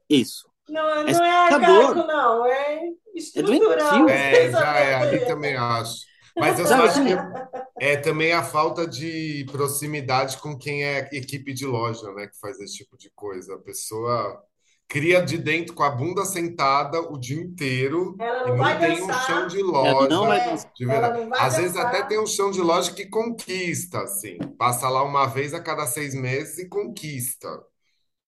S2: Isso.
S1: Não, é, não é arcaico, não, é, é estrutural.
S3: É, já é, ali também acho. Mas eu acho que é também a falta de proximidade com quem é equipe de loja, né, que faz esse tipo de coisa. A pessoa cria de dentro com a bunda sentada o dia inteiro
S1: ela não
S3: e
S1: não
S3: tem
S1: um
S3: chão de loja.
S2: não vai
S3: de verdade. Às vezes até tem um chão de loja que conquista, assim. Passa lá uma vez a cada seis meses e conquista.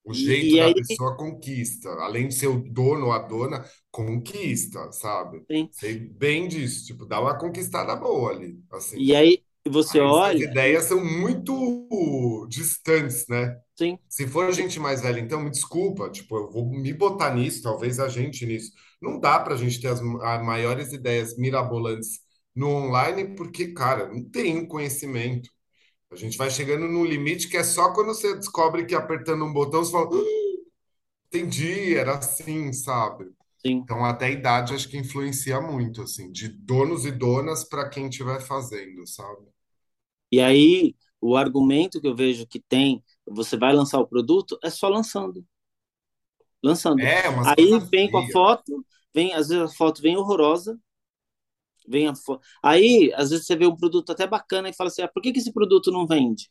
S3: O jeito e da aí... pessoa conquista. Além de ser o dono ou a dona, conquista, sabe?
S2: Sim.
S3: Sei bem disso. Tipo, dá uma conquistada boa ali. Assim.
S2: E aí, E você olha. As
S3: ideias são muito distantes, né?
S2: Sim.
S3: Se for gente mais velha, então me desculpa, tipo, eu vou me botar nisso, talvez a gente nisso. Não dá para a gente ter as maiores ideias mirabolantes no online, porque, cara, não tem conhecimento. A gente vai chegando no limite que é só quando você descobre que apertando um botão você fala, ah, entendi, era assim, sabe?
S2: Sim.
S3: Então, até a idade acho que influencia muito, assim, de donos e donas para quem estiver fazendo, sabe?
S2: E aí, o argumento que eu vejo que tem, você vai lançar o produto, é só lançando. Lançando.
S3: É,
S2: aí vem com a foto, vem, às vezes a foto vem horrorosa, vem a foto. Aí, às vezes você vê um produto até bacana e fala assim: ah, por que, que esse produto não vende?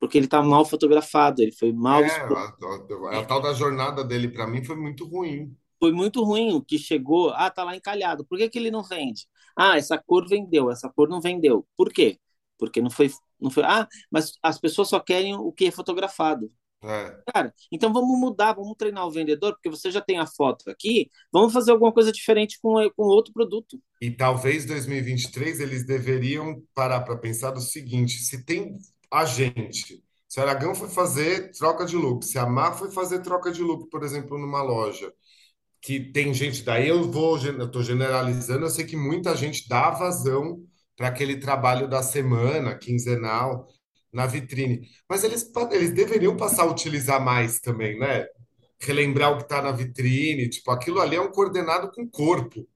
S2: Porque ele está mal fotografado, ele foi mal. É,
S3: a, a, a, tal da jornada dele para mim foi muito ruim.
S2: Foi muito ruim o que chegou. Ah, tá lá encalhado. Por que, que ele não vende? Ah, essa cor vendeu, essa cor não vendeu. Por quê? Porque não foi, não foi. Ah, mas as pessoas só querem o que é fotografado.
S3: É.
S2: Cara, então vamos mudar, vamos treinar o vendedor, porque você já tem a foto aqui, vamos fazer alguma coisa diferente com, com outro produto.
S3: E talvez 2023 eles deveriam parar para pensar do seguinte: se tem a gente, se Aragão foi fazer troca de look, se a Mar foi fazer troca de look, por exemplo, numa loja, que tem gente, daí eu vou, eu estou generalizando, eu sei que muita gente dá vazão para aquele trabalho da semana, quinzenal na vitrine. Mas eles, eles deveriam passar a utilizar mais também, né? Relembrar o que está na vitrine, tipo, aquilo ali é um coordenado com corpo,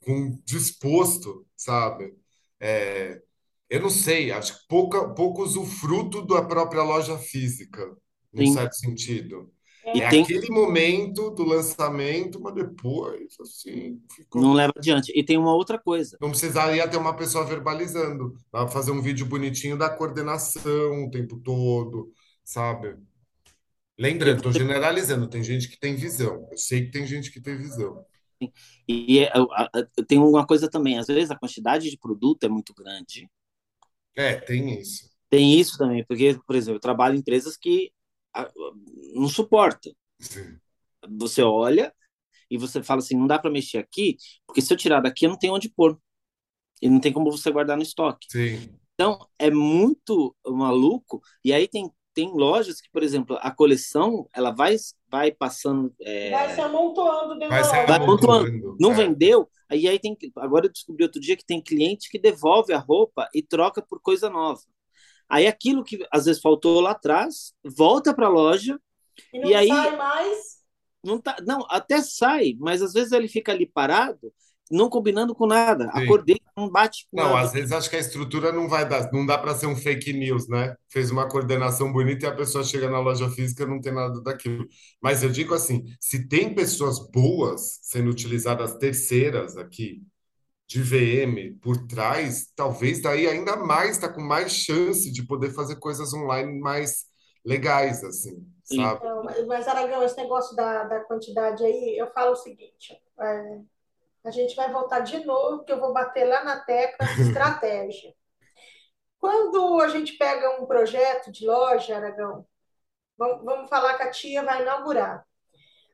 S3: com disposto, sabe? É, eu não sei, acho que pouca, pouco usufruto da própria loja física, num certo sentido.
S2: E
S3: é
S2: tem...
S3: aquele momento do lançamento, mas depois, assim,
S2: ficou... Não leva adiante. E tem uma outra coisa.
S3: Não precisaria ter uma pessoa verbalizando. Fazer um vídeo bonitinho da coordenação o tempo todo, sabe? Lembrando, estou generalizando, tem gente que tem visão. Eu sei que tem gente que tem visão.
S2: E é, tem uma coisa também, às vezes a quantidade de produto é muito grande.
S3: É, tem isso.
S2: Tem isso também, porque, por exemplo, eu trabalho em empresas que não suporta.
S3: Sim.
S2: Você olha e você fala assim, não dá para mexer aqui, porque se eu tirar daqui eu não tenho onde pôr. E não tem como você guardar no estoque.
S3: Sim.
S2: Então, é muito maluco. E aí tem, tem lojas que, por exemplo, a coleção, ela vai, vai passando... É...
S1: Vai se amontoando
S2: dentro vai. Vai amontoando. Não é. vendeu, aí, aí tem... Agora eu descobri outro dia que tem cliente que devolve a roupa e troca por coisa nova. Aí aquilo que às vezes faltou lá atrás, volta para a loja
S1: e, não e
S2: aí
S1: sai mais.
S2: Não, tá, não, até sai, mas às vezes ele fica ali parado, não combinando com nada. Sim. A cor dele não bate com
S3: Não,
S2: nada.
S3: às vezes acho que a estrutura não vai dar, não dá para ser um fake news, né? Fez uma coordenação bonita e a pessoa chega na loja física e não tem nada daquilo. Mas eu digo assim, se tem pessoas boas sendo utilizadas terceiras aqui, de VM por trás, talvez daí ainda mais está com mais chance de poder fazer coisas online mais legais, assim, sabe?
S1: Não, mas, Aragão, esse negócio da, da quantidade aí, eu falo o seguinte, é, a gente vai voltar de novo, que eu vou bater lá na tecla de estratégia. Quando a gente pega um projeto de loja, Aragão, vamos, vamos falar que a tia vai inaugurar.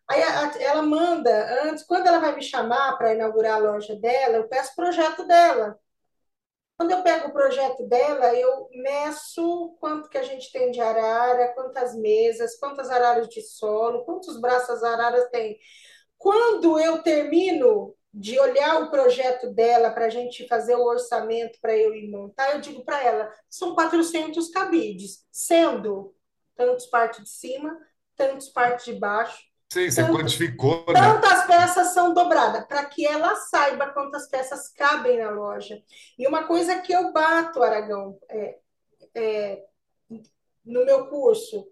S1: Aí ela manda, antes, quando ela vai me chamar para inaugurar a loja dela, eu peço o projeto dela. Quando eu pego o projeto dela, eu meço quanto que a gente tem de arara, quantas mesas, quantas araras de solo, quantos braços araras tem. Quando eu termino de olhar o projeto dela para a gente fazer o orçamento para eu ir montar, eu digo para ela, são 400 cabides, sendo tantos partes de cima, tantos partes de baixo,
S3: Sim, você Tanto, quantificou,
S1: né? Tantas peças são dobradas, para que ela saiba quantas peças cabem na loja. E uma coisa que eu bato, Aragão, é, é, no meu curso,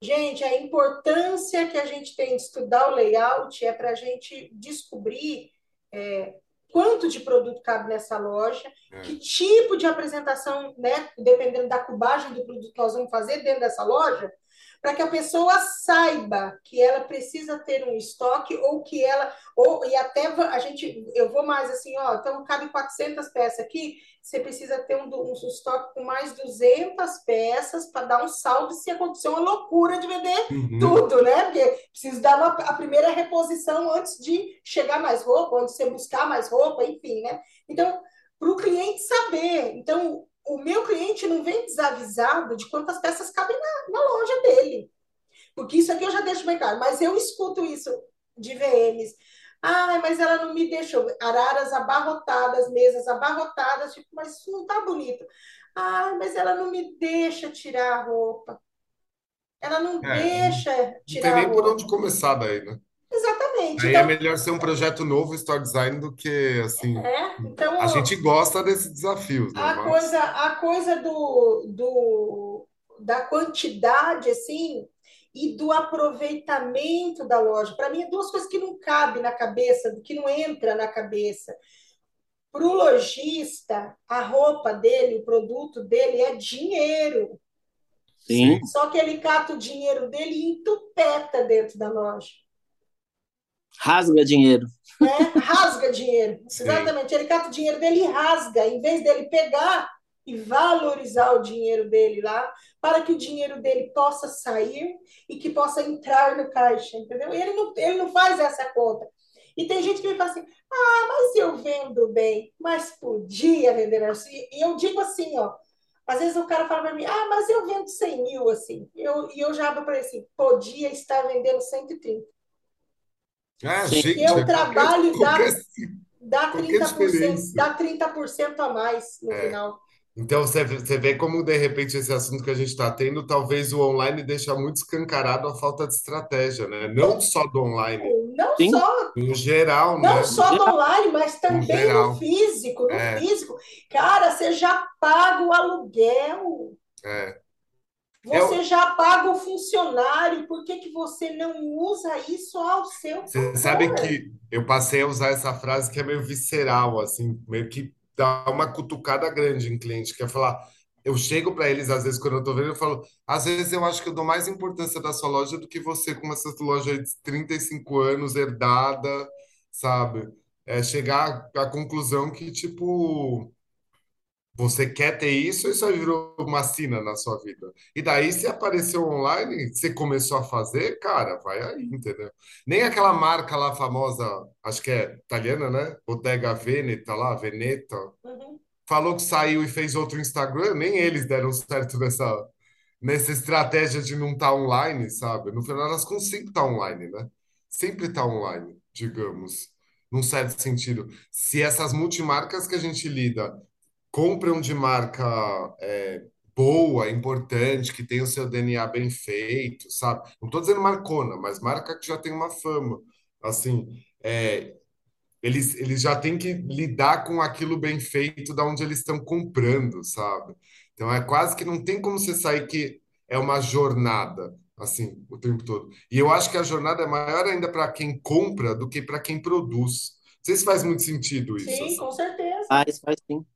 S1: gente, a importância que a gente tem de estudar o layout é para a gente descobrir é, quanto de produto cabe nessa loja, é. que tipo de apresentação, né, dependendo da cubagem do produto que nós vamos fazer dentro dessa loja, para que a pessoa saiba que ela precisa ter um estoque ou que ela ou e até a gente eu vou mais assim, ó, então cabe 400 peças aqui, você precisa ter um, um estoque com mais 200 peças para dar um saldo se acontecer uma loucura de vender uhum. tudo, né? Porque precisa dar uma, a primeira reposição antes de chegar mais roupa, antes de você buscar mais roupa, enfim, né? Então, para o cliente saber. Então, o meu cliente não vem desavisado de quantas peças cabem na, na loja dele. Porque isso aqui eu já deixo bem claro. Mas eu escuto isso de VMs. Ah, mas ela não me deixou. Araras abarrotadas, mesas abarrotadas, tipo, mas isso não tá bonito. Ah, mas ela não me deixa tirar a roupa. Ela não é, deixa tirar.
S3: Não tem nem por onde começar daí, né?
S1: Exatamente.
S3: Aí é então, é melhor ser um projeto novo, Store Design, do que assim.
S1: É, então,
S3: a gente gosta desses desafios, né?
S1: A Mas... coisa, a coisa do, do, da quantidade, assim, e do aproveitamento da loja. Para mim, é duas coisas que não cabem na cabeça, que não entra na cabeça. Para o lojista, a roupa dele, o produto dele é dinheiro.
S2: Sim.
S1: Só que ele cata o dinheiro dele e entupeta dentro da loja.
S2: Rasga dinheiro.
S1: É, rasga dinheiro. Exatamente. Ele cata o dinheiro dele e rasga, em vez dele pegar e valorizar o dinheiro dele lá, para que o dinheiro dele possa sair e que possa entrar no caixa, entendeu? Ele não, ele não faz essa conta. E tem gente que me fala assim: ah, mas eu vendo bem, mas podia vender assim. E eu digo assim, ó. Às vezes o cara fala para mim, ah, mas eu vendo 100 mil, assim. Eu, e eu já abro para ele assim, podia estar vendendo 130.
S3: Ah, gente,
S1: Porque o trabalho qualquer, dá, qualquer, dá, 30%, dá 30% a mais no é. final.
S3: Então, você, você vê como, de repente, esse assunto que a gente está tendo, talvez o online deixa muito escancarado a falta de estratégia, né? Não só do online.
S1: Não Sim. só.
S3: No geral,
S1: não
S3: né?
S1: só do online, mas também no, no físico. No é. físico. Cara, você já paga o aluguel.
S3: É.
S1: Você é já paga o funcionário, por que, que você não usa isso ao seu
S3: Você favor? sabe que eu passei a usar essa frase que é meio visceral, assim, meio que dá uma cutucada grande em cliente, que é falar, eu chego para eles, às vezes, quando eu estou vendo, eu falo, às vezes eu acho que eu dou mais importância da sua loja do que você com essa loja de 35 anos, herdada, sabe? É chegar à conclusão que, tipo, você quer ter isso, isso aí virou uma sina na sua vida. E daí, se apareceu online, você começou a fazer, cara, vai aí, entendeu? Nem aquela marca lá famosa, acho que é italiana, né? Bottega Veneta lá, Veneta, uhum. falou que saiu e fez outro Instagram, nem eles deram certo nessa, nessa estratégia de não estar tá online, sabe? No final, elas contas sempre estar tá online, né? Sempre estar tá online, digamos, num certo sentido. Se essas multimarcas que a gente lida compram de marca é, boa, importante, que tem o seu DNA bem feito, sabe? Não estou dizendo marcona, mas marca que já tem uma fama. Assim, é, eles, eles já têm que lidar com aquilo bem feito da onde eles estão comprando, sabe? Então é quase que não tem como você sair que é uma jornada, assim, o tempo todo. E eu acho que a jornada é maior ainda para quem compra do que para quem produz. Não sei se faz muito sentido isso.
S1: Sim,
S3: assim.
S1: com certeza.
S2: Faz, faz sim.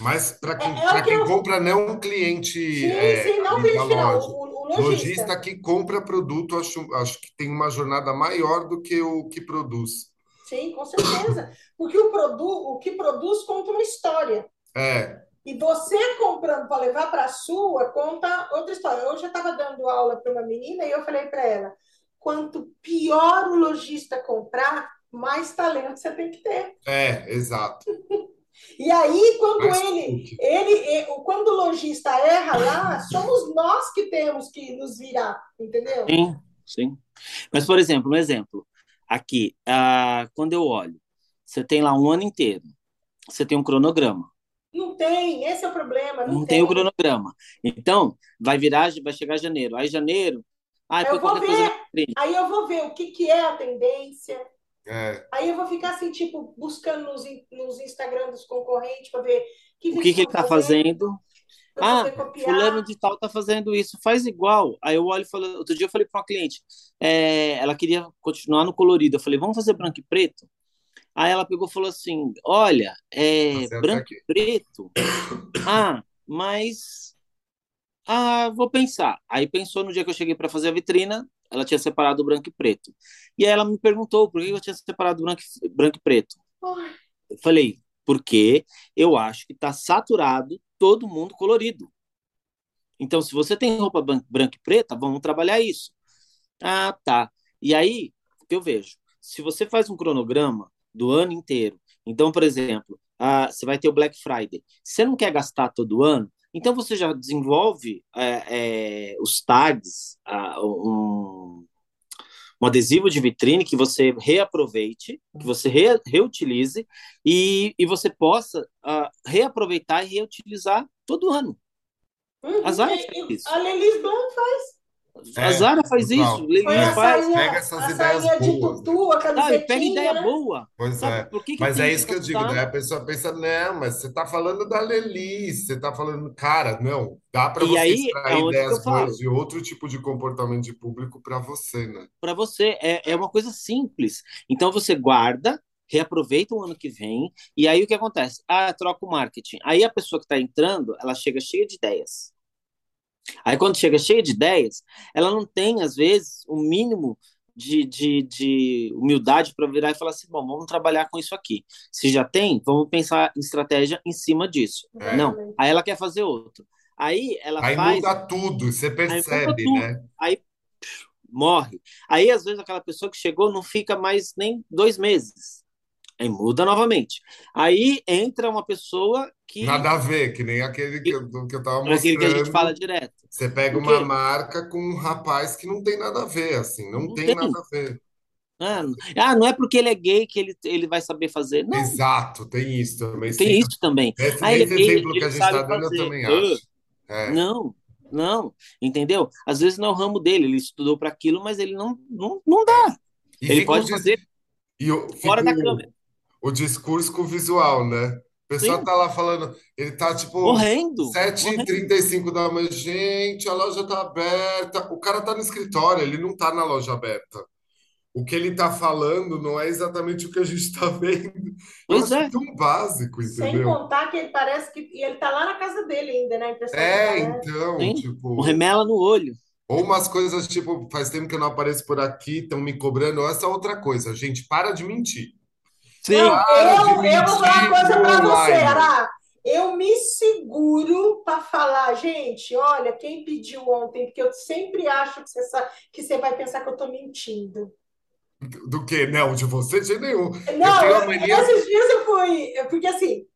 S3: Mas para quem, é, é quem eu... compra, não um cliente.
S1: Sim, é, sim, não cliente final, o, o lojista.
S3: lojista. que compra produto, acho, acho que tem uma jornada maior do que o que produz.
S1: Sim, com certeza. Porque o, produ o que produz conta uma história.
S3: É.
S1: E você comprando para levar para a sua, conta outra história. Hoje eu estava dando aula para uma menina e eu falei para ela: quanto pior o lojista comprar, mais talento você tem que ter.
S3: É, exato.
S1: E aí, quando ele, ele, quando o lojista erra lá, somos nós que temos que nos virar, entendeu?
S2: Sim, sim. Mas, por exemplo, um exemplo. Aqui, uh, quando eu olho, você tem lá um ano inteiro, você tem um cronograma.
S1: Não tem, esse é o problema. Não,
S2: não tem. tem o cronograma. Então, vai virar, vai chegar janeiro. Aí, janeiro. Ah,
S1: eu vou ver. Aí eu vou ver o que, que é a tendência,
S3: é.
S1: Aí eu vou ficar assim, tipo, buscando nos, nos Instagram dos concorrentes para ver
S2: que o que, que ele está fazendo. Ah, fulano de tal está fazendo isso, faz igual. Aí eu olho e falo, outro dia eu falei para uma cliente, é, ela queria continuar no colorido. Eu falei, vamos fazer branco e preto? Aí ela pegou e falou assim: Olha, é tá branco e preto. Ah, mas. Ah, vou pensar. Aí pensou no dia que eu cheguei para fazer a vitrina, ela tinha separado o branco e preto. E ela me perguntou por que eu tinha separado branco, branco e preto. Eu falei, porque eu acho que está saturado todo mundo colorido. Então, se você tem roupa branca e preta, vamos trabalhar isso. Ah, tá. E aí, o que eu vejo? Se você faz um cronograma do ano inteiro, então, por exemplo, uh, você vai ter o Black Friday. Você não quer gastar todo ano? Então você já desenvolve é, é, os tags, um, um, adesivo de vitrine que você reaproveite, que você re, reutilize e, e você possa uh, reaproveitar e reutilizar todo ano.
S1: Uhum, As áreas A Lelis faz.
S2: É, a Zara faz total. isso,
S3: Lelinha faz. Pega essas ideias boas. De tutu,
S2: a Sabe, pega ideia né? boa.
S3: Pois Sabe, é. Que que mas é isso que eu digo, né? A pessoa pensa, não, mas você está falando da Leli, você está falando, cara, não, dá para você aí, extrair é ideias boas de outro tipo de comportamento de público para você, né?
S2: Para você, é, é uma coisa simples. Então você guarda, reaproveita o ano que vem, e aí o que acontece? Ah, troca o marketing. Aí a pessoa que está entrando, ela chega cheia de ideias. Aí quando chega cheia de ideias, ela não tem, às vezes, o mínimo de, de, de humildade para virar e falar assim: bom, vamos trabalhar com isso aqui. Se já tem, vamos pensar em estratégia em cima disso. É. Não, aí ela quer fazer outro. Aí ela
S3: aí
S2: faz.
S3: muda tudo, você percebe,
S2: tudo.
S3: né?
S2: Aí pff, morre. Aí, às vezes, aquela pessoa que chegou não fica mais nem dois meses. Aí muda novamente. Aí entra uma pessoa que.
S3: Nada a ver, que nem aquele que, eu, que eu tava mostrando. Aquele
S2: que a gente fala direto.
S3: Você pega uma marca com um rapaz que não tem nada a ver, assim, não, não tem, tem, nada a ver.
S2: Ah, não é porque ele é gay que ele, ele vai saber fazer. Não.
S3: Exato, tem isso também.
S2: Tem isso também.
S3: Esse, ah, esse é exemplo que a gente está dando, fazer. eu também acho.
S2: É. Não, não, entendeu? Às vezes não é o ramo dele, ele estudou para aquilo, mas ele não, não, não dá. E ele pode fazer fora da câmera
S3: o discurso com o visual, né? O pessoal Sim. tá lá falando, ele tá tipo
S2: morrendo.
S3: 7h35 da manhã, gente, a loja tá aberta. O cara tá no escritório, ele não tá na loja aberta. O que ele tá falando não é exatamente o que a gente tá vendo.
S2: Pois é.
S3: tão básico, entendeu?
S1: Sem contar que ele parece que e ele tá lá na casa dele ainda, né?
S3: É, então, Sim. tipo.
S2: O remela no olho.
S3: Ou umas coisas tipo, faz tempo que eu não apareço por aqui, estão me cobrando. Essa é outra coisa, gente, para de mentir.
S1: Sim. Não, eu, eu vou falar uma coisa para você, Ara. Eu me seguro para falar, gente, olha, quem pediu ontem, porque eu sempre acho que você, sabe, que você vai pensar que eu estou mentindo.
S3: Do que? Não, de você, de nenhum.
S1: Não, eu mania... esses dias eu fui. Porque assim,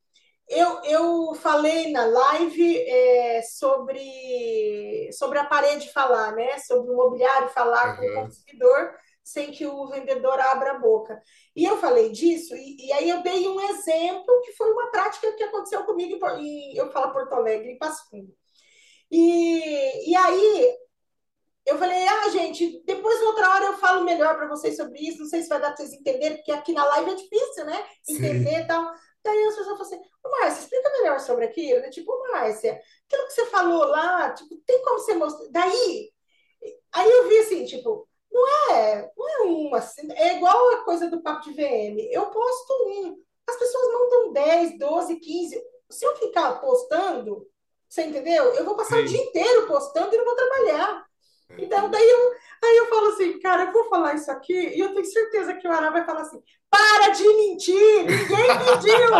S1: eu, eu falei na live é, sobre, sobre a parede falar, né? Sobre o mobiliário falar uhum. com o consumidor sem que o vendedor abra a boca. E eu falei disso, e, e, aí eu dei um exemplo que foi uma prática que aconteceu comigo em, eu falo Porto Alegre, em Passo Fundo. E, e aí eu falei, ah, gente, depois outra hora eu falo melhor para vocês sobre isso, não sei se vai dar para vocês entenderem, porque aqui na live é difícil, né? Entender e tal. Daí as pessoas falam assim, ô Márcia, explica melhor sobre aquilo. Eu, tipo, Márcia, aquilo que você falou lá, tipo, tem como você mostrar. Daí, aí eu vi assim, tipo, não é, não é um, assim, é igual a coisa do papo de VM. Eu posto um, as pessoas mandam 10, 12, 15. Se eu ficar postando, você entendeu? Eu vou passar Sim. o dia inteiro postando e não vou trabalhar. Então, daí eu, aí eu falo assim, cara, eu vou falar isso aqui e eu tenho certeza que o Ará vai falar assim: para de mentir, ninguém pediu.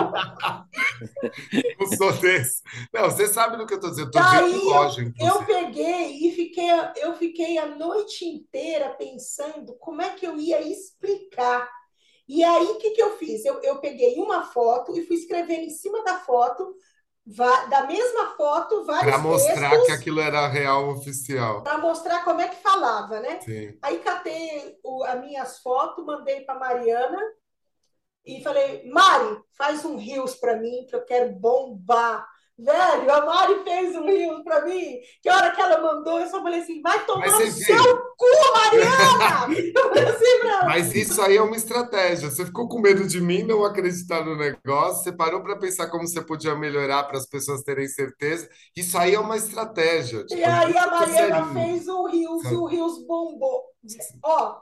S3: não sou desse. Não, você sabe do que eu estou dizendo, eu estou dizendo loja,
S1: Eu peguei e fiquei, eu fiquei a noite inteira pensando como é que eu ia explicar. E aí, o que, que eu fiz? Eu, eu peguei uma foto e fui escrevendo em cima da foto da mesma foto, vários Para
S3: mostrar
S1: textos,
S3: que aquilo era real oficial.
S1: Para mostrar como é que falava, né?
S3: Sim.
S1: Aí catei o, as minhas fotos, mandei para Mariana e falei, Mari, faz um rios para mim que eu quero bombar. Velho, a Mari fez um rio para mim, que hora que ela mandou, eu só falei assim, vai tomar no seu cu, Mariana! eu falei assim pra
S3: Mas isso aí é uma estratégia. Você ficou com medo de mim não acreditar no negócio, você parou para pensar como você podia melhorar para as pessoas terem certeza. Isso aí é uma estratégia.
S1: Tipo, e aí a Mariana fez o rios, o rios bombou. Ó,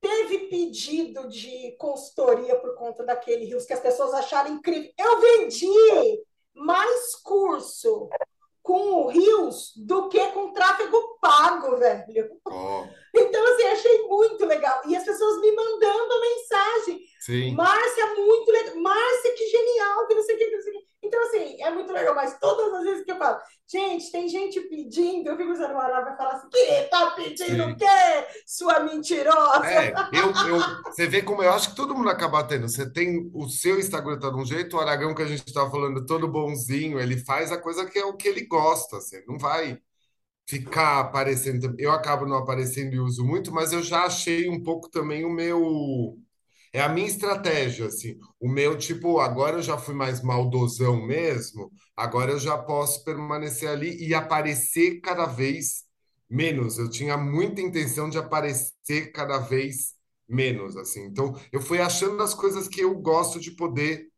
S1: teve pedido de consultoria por conta daquele rios que as pessoas acharam incrível. Eu vendi mais curso com o Rios do que com tráfego pago, velho. Oh. Então, assim, achei muito legal. E as pessoas me mandando mensagem.
S3: Sim.
S1: Márcia, muito legal. Márcia, que genial, que não sei o que, que não sei o que. Então, assim, é muito legal. Mas todas as vezes que eu falo, Gente, tem gente pedindo, eu fico usando uma vai falar assim, que tá pedindo Sim. o quê, sua mentirosa?
S3: É, eu, eu, você vê como eu acho que todo mundo acaba tendo. Você tem o seu Instagram tá de um jeito, o Aragão que a gente tá falando todo bonzinho, ele faz a coisa que é o que ele gosta, assim, não vai ficar aparecendo. Eu acabo não aparecendo e uso muito, mas eu já achei um pouco também o meu é a minha estratégia, assim. O meu, tipo, agora eu já fui mais maldosão mesmo, agora eu já posso permanecer ali e aparecer cada vez menos. Eu tinha muita intenção de aparecer cada vez menos, assim. Então, eu fui achando as coisas que eu gosto de poder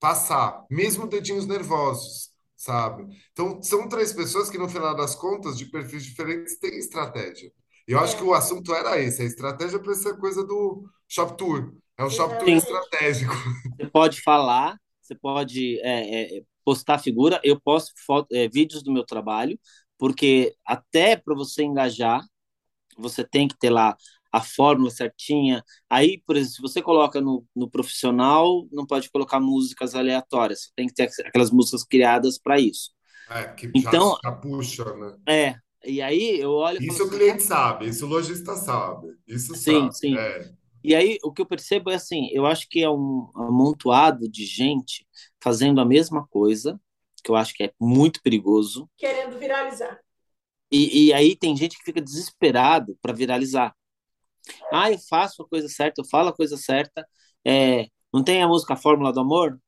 S3: passar, mesmo dedinhos nervosos, sabe? Então, são três pessoas que, no final das contas, de perfis diferentes, têm estratégia. Eu acho que o assunto era esse, a estratégia para essa coisa do shop tour. É um shopping estratégico.
S2: Você pode falar, você pode é, é, postar figura, eu posto foto, é, vídeos do meu trabalho, porque até para você engajar, você tem que ter lá a fórmula certinha. Aí, por exemplo, se você coloca no, no profissional, não pode colocar músicas aleatórias, você tem que ter aquelas músicas criadas para isso.
S3: É, que então, já, já puxa, né?
S2: É, e aí eu olho.
S3: Isso o assim, cliente sabe, isso o lojista sabe. Isso
S2: sim,
S3: sabe.
S2: Sim, é. E aí, o que eu percebo é assim: eu acho que é um amontoado de gente fazendo a mesma coisa, que eu acho que é muito perigoso.
S1: Querendo viralizar.
S2: E, e aí tem gente que fica desesperado para viralizar. Ah, eu faço a coisa certa, eu falo a coisa certa. É, não tem a música Fórmula do Amor?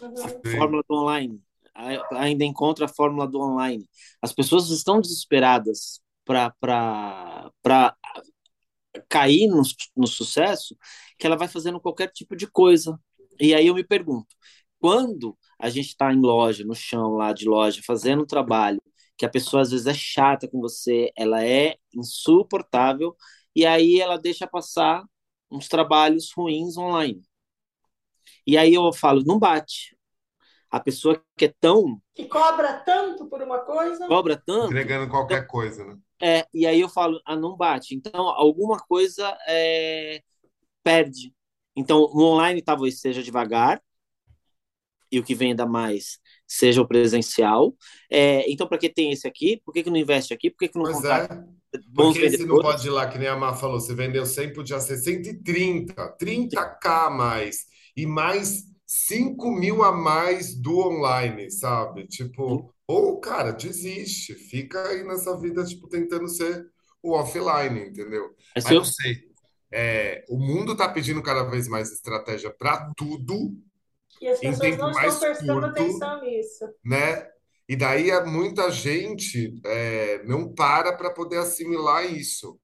S2: Uhum. A Fórmula do Online. Ainda encontra a Fórmula do Online. As pessoas estão desesperadas para cair no, no sucesso que ela vai fazendo qualquer tipo de coisa. E aí eu me pergunto, quando a gente está em loja, no chão lá de loja, fazendo um trabalho, que a pessoa às vezes é chata com você, ela é insuportável, e aí ela deixa passar uns trabalhos ruins online. E aí eu falo, não bate. A pessoa que é tão.
S1: Que cobra tanto por uma coisa.
S2: Cobra tanto.
S3: Entregando qualquer coisa, né?
S2: É, e aí eu falo, ah, não bate. Então, alguma coisa é, perde. Então, o online talvez seja devagar, e o que venda mais seja o presencial. É, então, para que tem esse aqui? Por que, que não investe aqui? Por que, que não
S3: pois contrata é. Porque esse não pode ir lá, que nem a Má falou, você vendeu 100, podia ser 130, 30k a mais. E mais 5 mil a mais do online, sabe? Tipo, ou, cara, desiste, fica aí nessa vida, tipo, tentando ser o offline, entendeu? É Mas eu sei. É, o mundo está pedindo cada vez mais estratégia para tudo.
S1: E as pessoas não estão prestando curto, atenção nisso.
S3: Né? E daí muita gente é, não para para poder assimilar isso,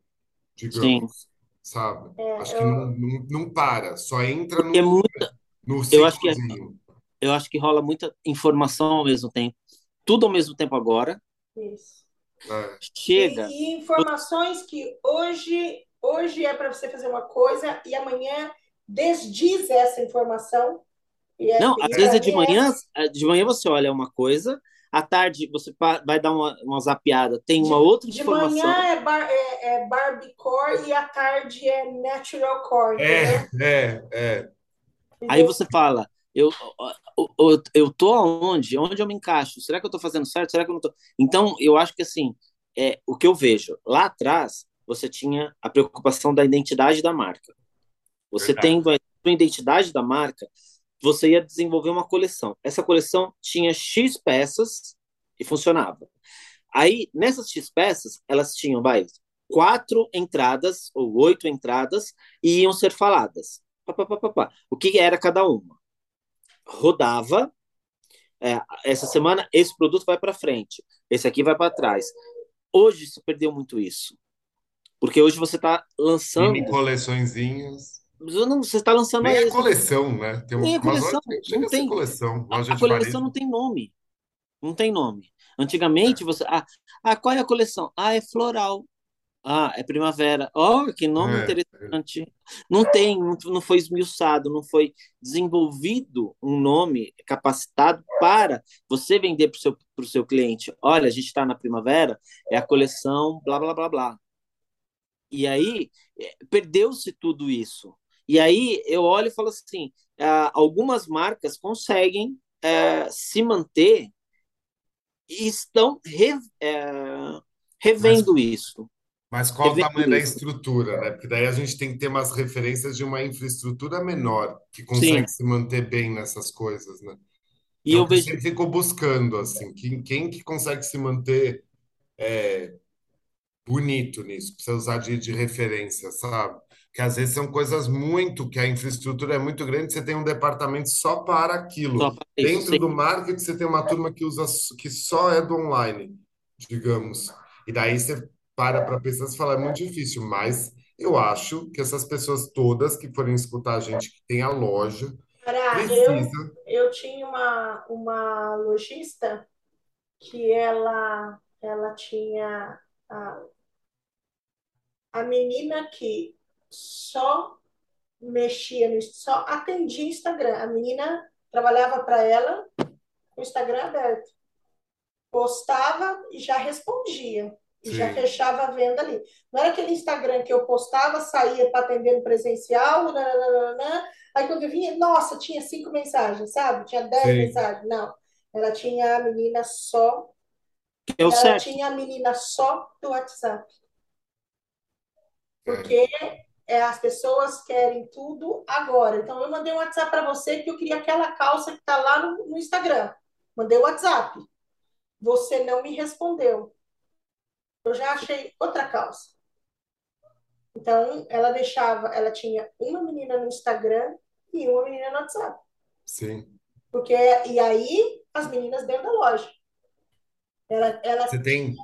S3: digamos. Sim. Sabe? É, acho eu... que não, não, não, para, só entra no,
S2: é muita... no eu acho que é, Eu acho que rola muita informação ao mesmo tempo tudo ao mesmo tempo agora.
S1: Isso.
S3: É.
S2: Chega.
S1: E, e, informações que hoje, hoje é para você fazer uma coisa e amanhã desdiz essa informação.
S2: É, não, às vezes é de manhã, é... de manhã você olha uma coisa, à tarde você vai dar uma, uma zapiada, tem uma
S1: de,
S2: outra
S1: de
S2: informação.
S1: De manhã é, bar, é, é Barbiecore e à tarde é Natural Core.
S3: É, é, é.
S2: Aí você fala, eu, eu, eu tô aonde? Onde eu me encaixo? Será que eu tô fazendo certo? Será que eu não tô? Então, eu acho que assim, é, o que eu vejo, lá atrás, você tinha a preocupação da identidade da marca. Você Verdade. tendo a identidade da marca, você ia desenvolver uma coleção. Essa coleção tinha X peças e funcionava. Aí, nessas X peças, elas tinham, vai, quatro entradas ou oito entradas e iam ser faladas. Pá, pá, pá, o que era cada uma? Rodava. É, essa semana esse produto vai para frente, esse aqui vai para trás. Hoje se perdeu muito isso, porque hoje você está lançando
S3: Mini coleçõezinhas.
S2: Não, você está lançando
S3: Nem a coleção, né?
S2: Tem Nem a coleção, não tem
S3: coleção.
S2: A, a coleção não tem nome, não tem nome. Antigamente é. você, ah, ah, qual é a coleção? Ah, é floral. Ah, é primavera. Oh, que nome é, interessante. Não tem, não foi esmiuçado, não foi desenvolvido um nome capacitado para você vender para o seu, pro seu cliente. Olha, a gente está na primavera, é a coleção blá, blá, blá, blá. E aí, é, perdeu-se tudo isso. E aí, eu olho e falo assim, ah, algumas marcas conseguem é, se manter estão re, é, revendo mas, isso.
S3: Mas qual o tamanho isso. da estrutura, né? Porque daí a gente tem que ter umas referências de uma infraestrutura menor, que consegue Sim. se manter bem nessas coisas, né? E então, eu vejo... sempre ficou buscando, assim, quem, quem que consegue se manter é, bonito nisso, precisa usar de, de referência, sabe? Que às vezes são coisas muito, que a infraestrutura é muito grande, você tem um departamento só para aquilo. Só para Dentro isso, do marketing, você tem uma turma que usa que só é do online, digamos. E daí você para para pensar e fala, é muito difícil, mas eu acho que essas pessoas todas que forem escutar a gente que tem a loja,
S1: precisa... eu, eu tinha uma, uma lojista que ela, ela tinha a, a menina que só mexia no só atendia Instagram. A menina trabalhava para ela com o Instagram aberto. Postava e já respondia. E Sim. já fechava a venda ali. Não era aquele Instagram que eu postava, saía para atender no presencial, nananana, aí quando eu vinha, nossa, tinha cinco mensagens, sabe? Tinha dez Sim. mensagens. Não. Ela tinha a menina só. Eu ela sei. tinha a menina só do WhatsApp. Porque é, as pessoas querem tudo agora. Então, eu mandei um WhatsApp para você que eu queria aquela calça que está lá no, no Instagram. Mandei o um WhatsApp. Você não me respondeu. Eu já achei outra calça. Então, ela deixava, ela tinha uma menina no Instagram e uma menina no WhatsApp.
S3: Sim.
S1: Porque, e aí, as meninas dentro da loja. Ela, ela
S3: Você tem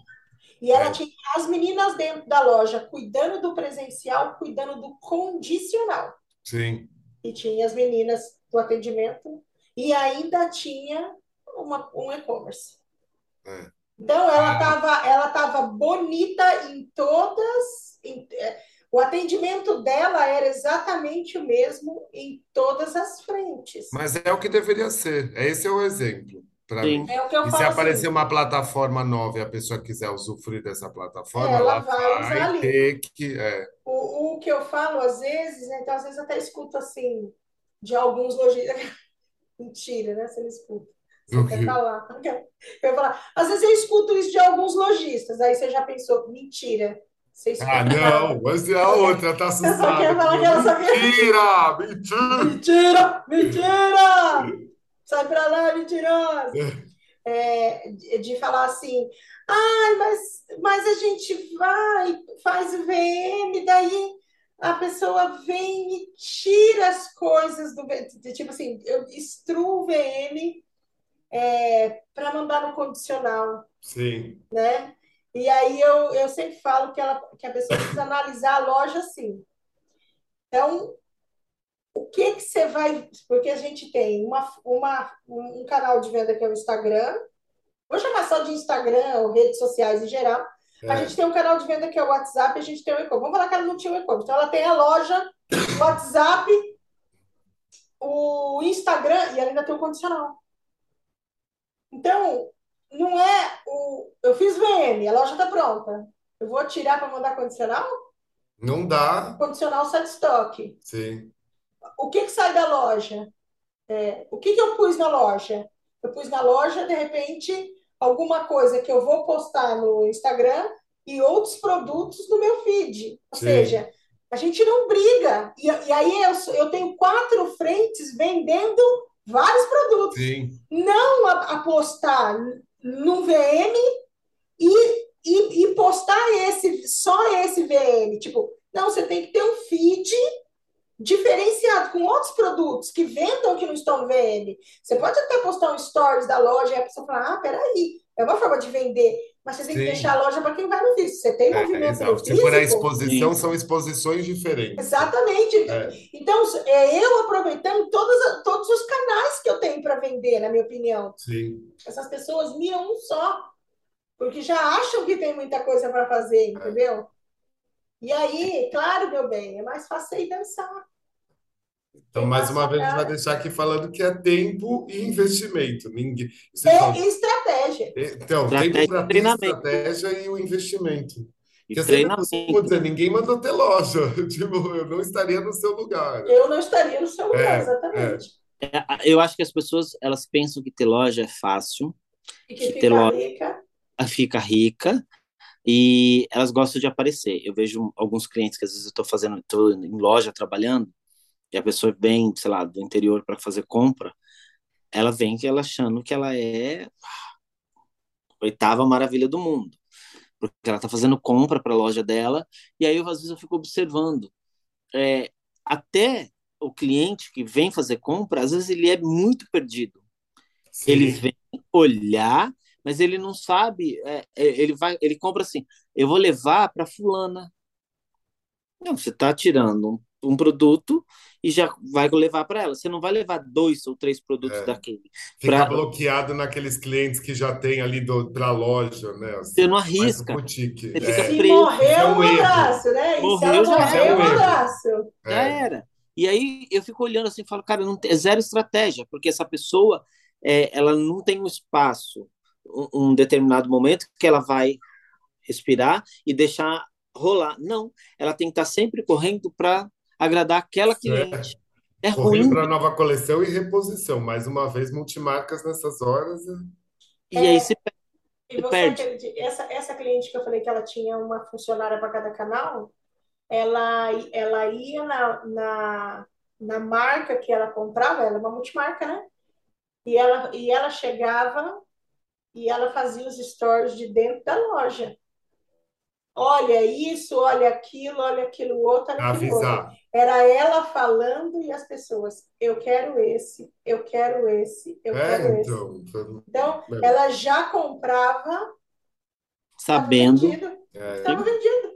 S1: e ela é. tinha as meninas dentro da loja cuidando do presencial, cuidando do condicional.
S3: Sim.
S1: E tinha as meninas do atendimento e ainda tinha uma, um e-commerce. É. Então ela estava ah. ela tava bonita em todas. Em, é, o atendimento dela era exatamente o mesmo em todas as frentes.
S3: Mas é o que deveria ser. Esse é o exemplo para mim. É o que eu e se aparecer assim. uma plataforma nova e a pessoa quiser usufruir dessa plataforma, ela, ela vai, vai ter que. É.
S1: O, o que eu falo às vezes, né, então às vezes até escuto assim, de alguns lojistas. Mentira, né? Você não escuta. Você quer falar. Eu falar. Às vezes eu escuto isso de alguns lojistas, aí você já pensou, mentira.
S3: Ah, não, mas é a outra, tá assustada. Mentira! Mentira!
S1: Mentira! Mentira! sai para lá, mentirosa. É, de falar assim, ah, mas, mas a gente vai, faz o VM, daí a pessoa vem e tira as coisas do tipo assim, eu destruo o VM é, para mandar no condicional.
S3: Sim.
S1: Né? E aí eu, eu sempre falo que, ela, que a pessoa precisa analisar a loja assim. Então, o que que você vai. Porque a gente tem uma, uma, um canal de venda que é o Instagram, vou chamar só de Instagram ou redes sociais em geral. É. A gente tem um canal de venda que é o WhatsApp, a gente tem o e-commerce. Vamos falar que ela não tinha o e-commerce. Então, ela tem a loja, o WhatsApp, o Instagram e ela ainda tem o condicional. Então, não é o. Eu fiz VM, a loja está pronta. Eu vou tirar para mandar condicional?
S3: Não dá.
S1: Condicional sai de estoque.
S3: Sim
S1: o que, que sai da loja? É, o que, que eu pus na loja? Eu pus na loja, de repente, alguma coisa que eu vou postar no Instagram e outros produtos no meu feed. Ou Sim. seja, a gente não briga. E, e aí eu, eu tenho quatro frentes vendendo vários produtos.
S3: Sim.
S1: Não apostar num VM e, e, e postar esse, só esse VM. Tipo, não, você tem que ter um feed diferenciado com outros produtos que vendam que não estão no VM. Você pode até postar um stories da loja e a pessoa falar, ah, peraí, é uma forma de vender, mas você tem Sim. que deixar a loja para quem vai no físico. Você tem é, movimento é, no
S3: físico. Se for a exposição, Sim. são exposições diferentes.
S1: Exatamente. É. Então, é eu aproveitando todos, todos os canais que eu tenho para vender, na minha opinião.
S3: Sim.
S1: Essas pessoas miram um só, porque já acham que tem muita coisa para fazer, entendeu? E aí, claro, meu bem, é mais fácil aí dançar.
S3: Então, mais uma vez, a gente vai deixar aqui falando que é tempo e investimento. Ninguém...
S1: É fala... estratégia.
S3: Então, estratégia tempo para ter estratégia e o investimento. E Porque treinamento. Dizer, ninguém mandou ter loja. Tipo, eu não estaria no seu lugar.
S1: Eu não estaria no seu lugar, é, exatamente.
S2: É. É, eu acho que as pessoas elas pensam que ter loja é fácil
S1: E que, que fica loja, rica.
S2: Fica rica e elas gostam de aparecer. Eu vejo alguns clientes que às vezes eu estou fazendo, estou em loja trabalhando e a pessoa vem, sei lá, do interior para fazer compra, ela vem que ela achando que ela é a oitava maravilha do mundo, porque ela está fazendo compra para a loja dela e aí eu, às vezes eu fico observando é, até o cliente que vem fazer compra, às vezes ele é muito perdido. Sim. Ele vem olhar, mas ele não sabe, é, é ele vai, ele compra assim, eu vou levar para fulana. Não, você está tirando um, produto e já vai levar para ela. Você não vai levar dois ou três produtos é. daquele.
S3: Fica pra... bloqueado naqueles clientes que já tem ali para a loja, né?
S2: Assim, você não arrisca. Você
S1: fica é. preso. morreu é um abraço, né?
S2: Morreu, já
S1: morreu,
S2: é um
S1: abraço.
S2: Já era. E aí eu fico olhando assim e falo, cara, não tem, é zero estratégia, porque essa pessoa é, ela não tem um espaço, um, um determinado momento que ela vai respirar e deixar rolar. Não, ela tem que estar sempre correndo para agradar aquela cliente.
S3: É, é ruim. para nova coleção e reposição. Mais uma vez, multimarcas nessas horas. Né?
S2: E aí se perde. E você
S1: perde. essa, essa cliente que eu falei que ela tinha uma funcionária para cada canal, ela, ela ia na, na, na marca que ela comprava, ela é uma multimarca, né? E ela, e ela chegava e ela fazia os stories de dentro da loja. Olha isso, olha aquilo, olha aquilo outro, olha aquilo Avisar. outro. Era ela falando e as pessoas, eu quero esse, eu quero esse, eu é, quero então, esse. Então, é. ela já comprava
S2: sabendo.
S1: Estava é. vendido.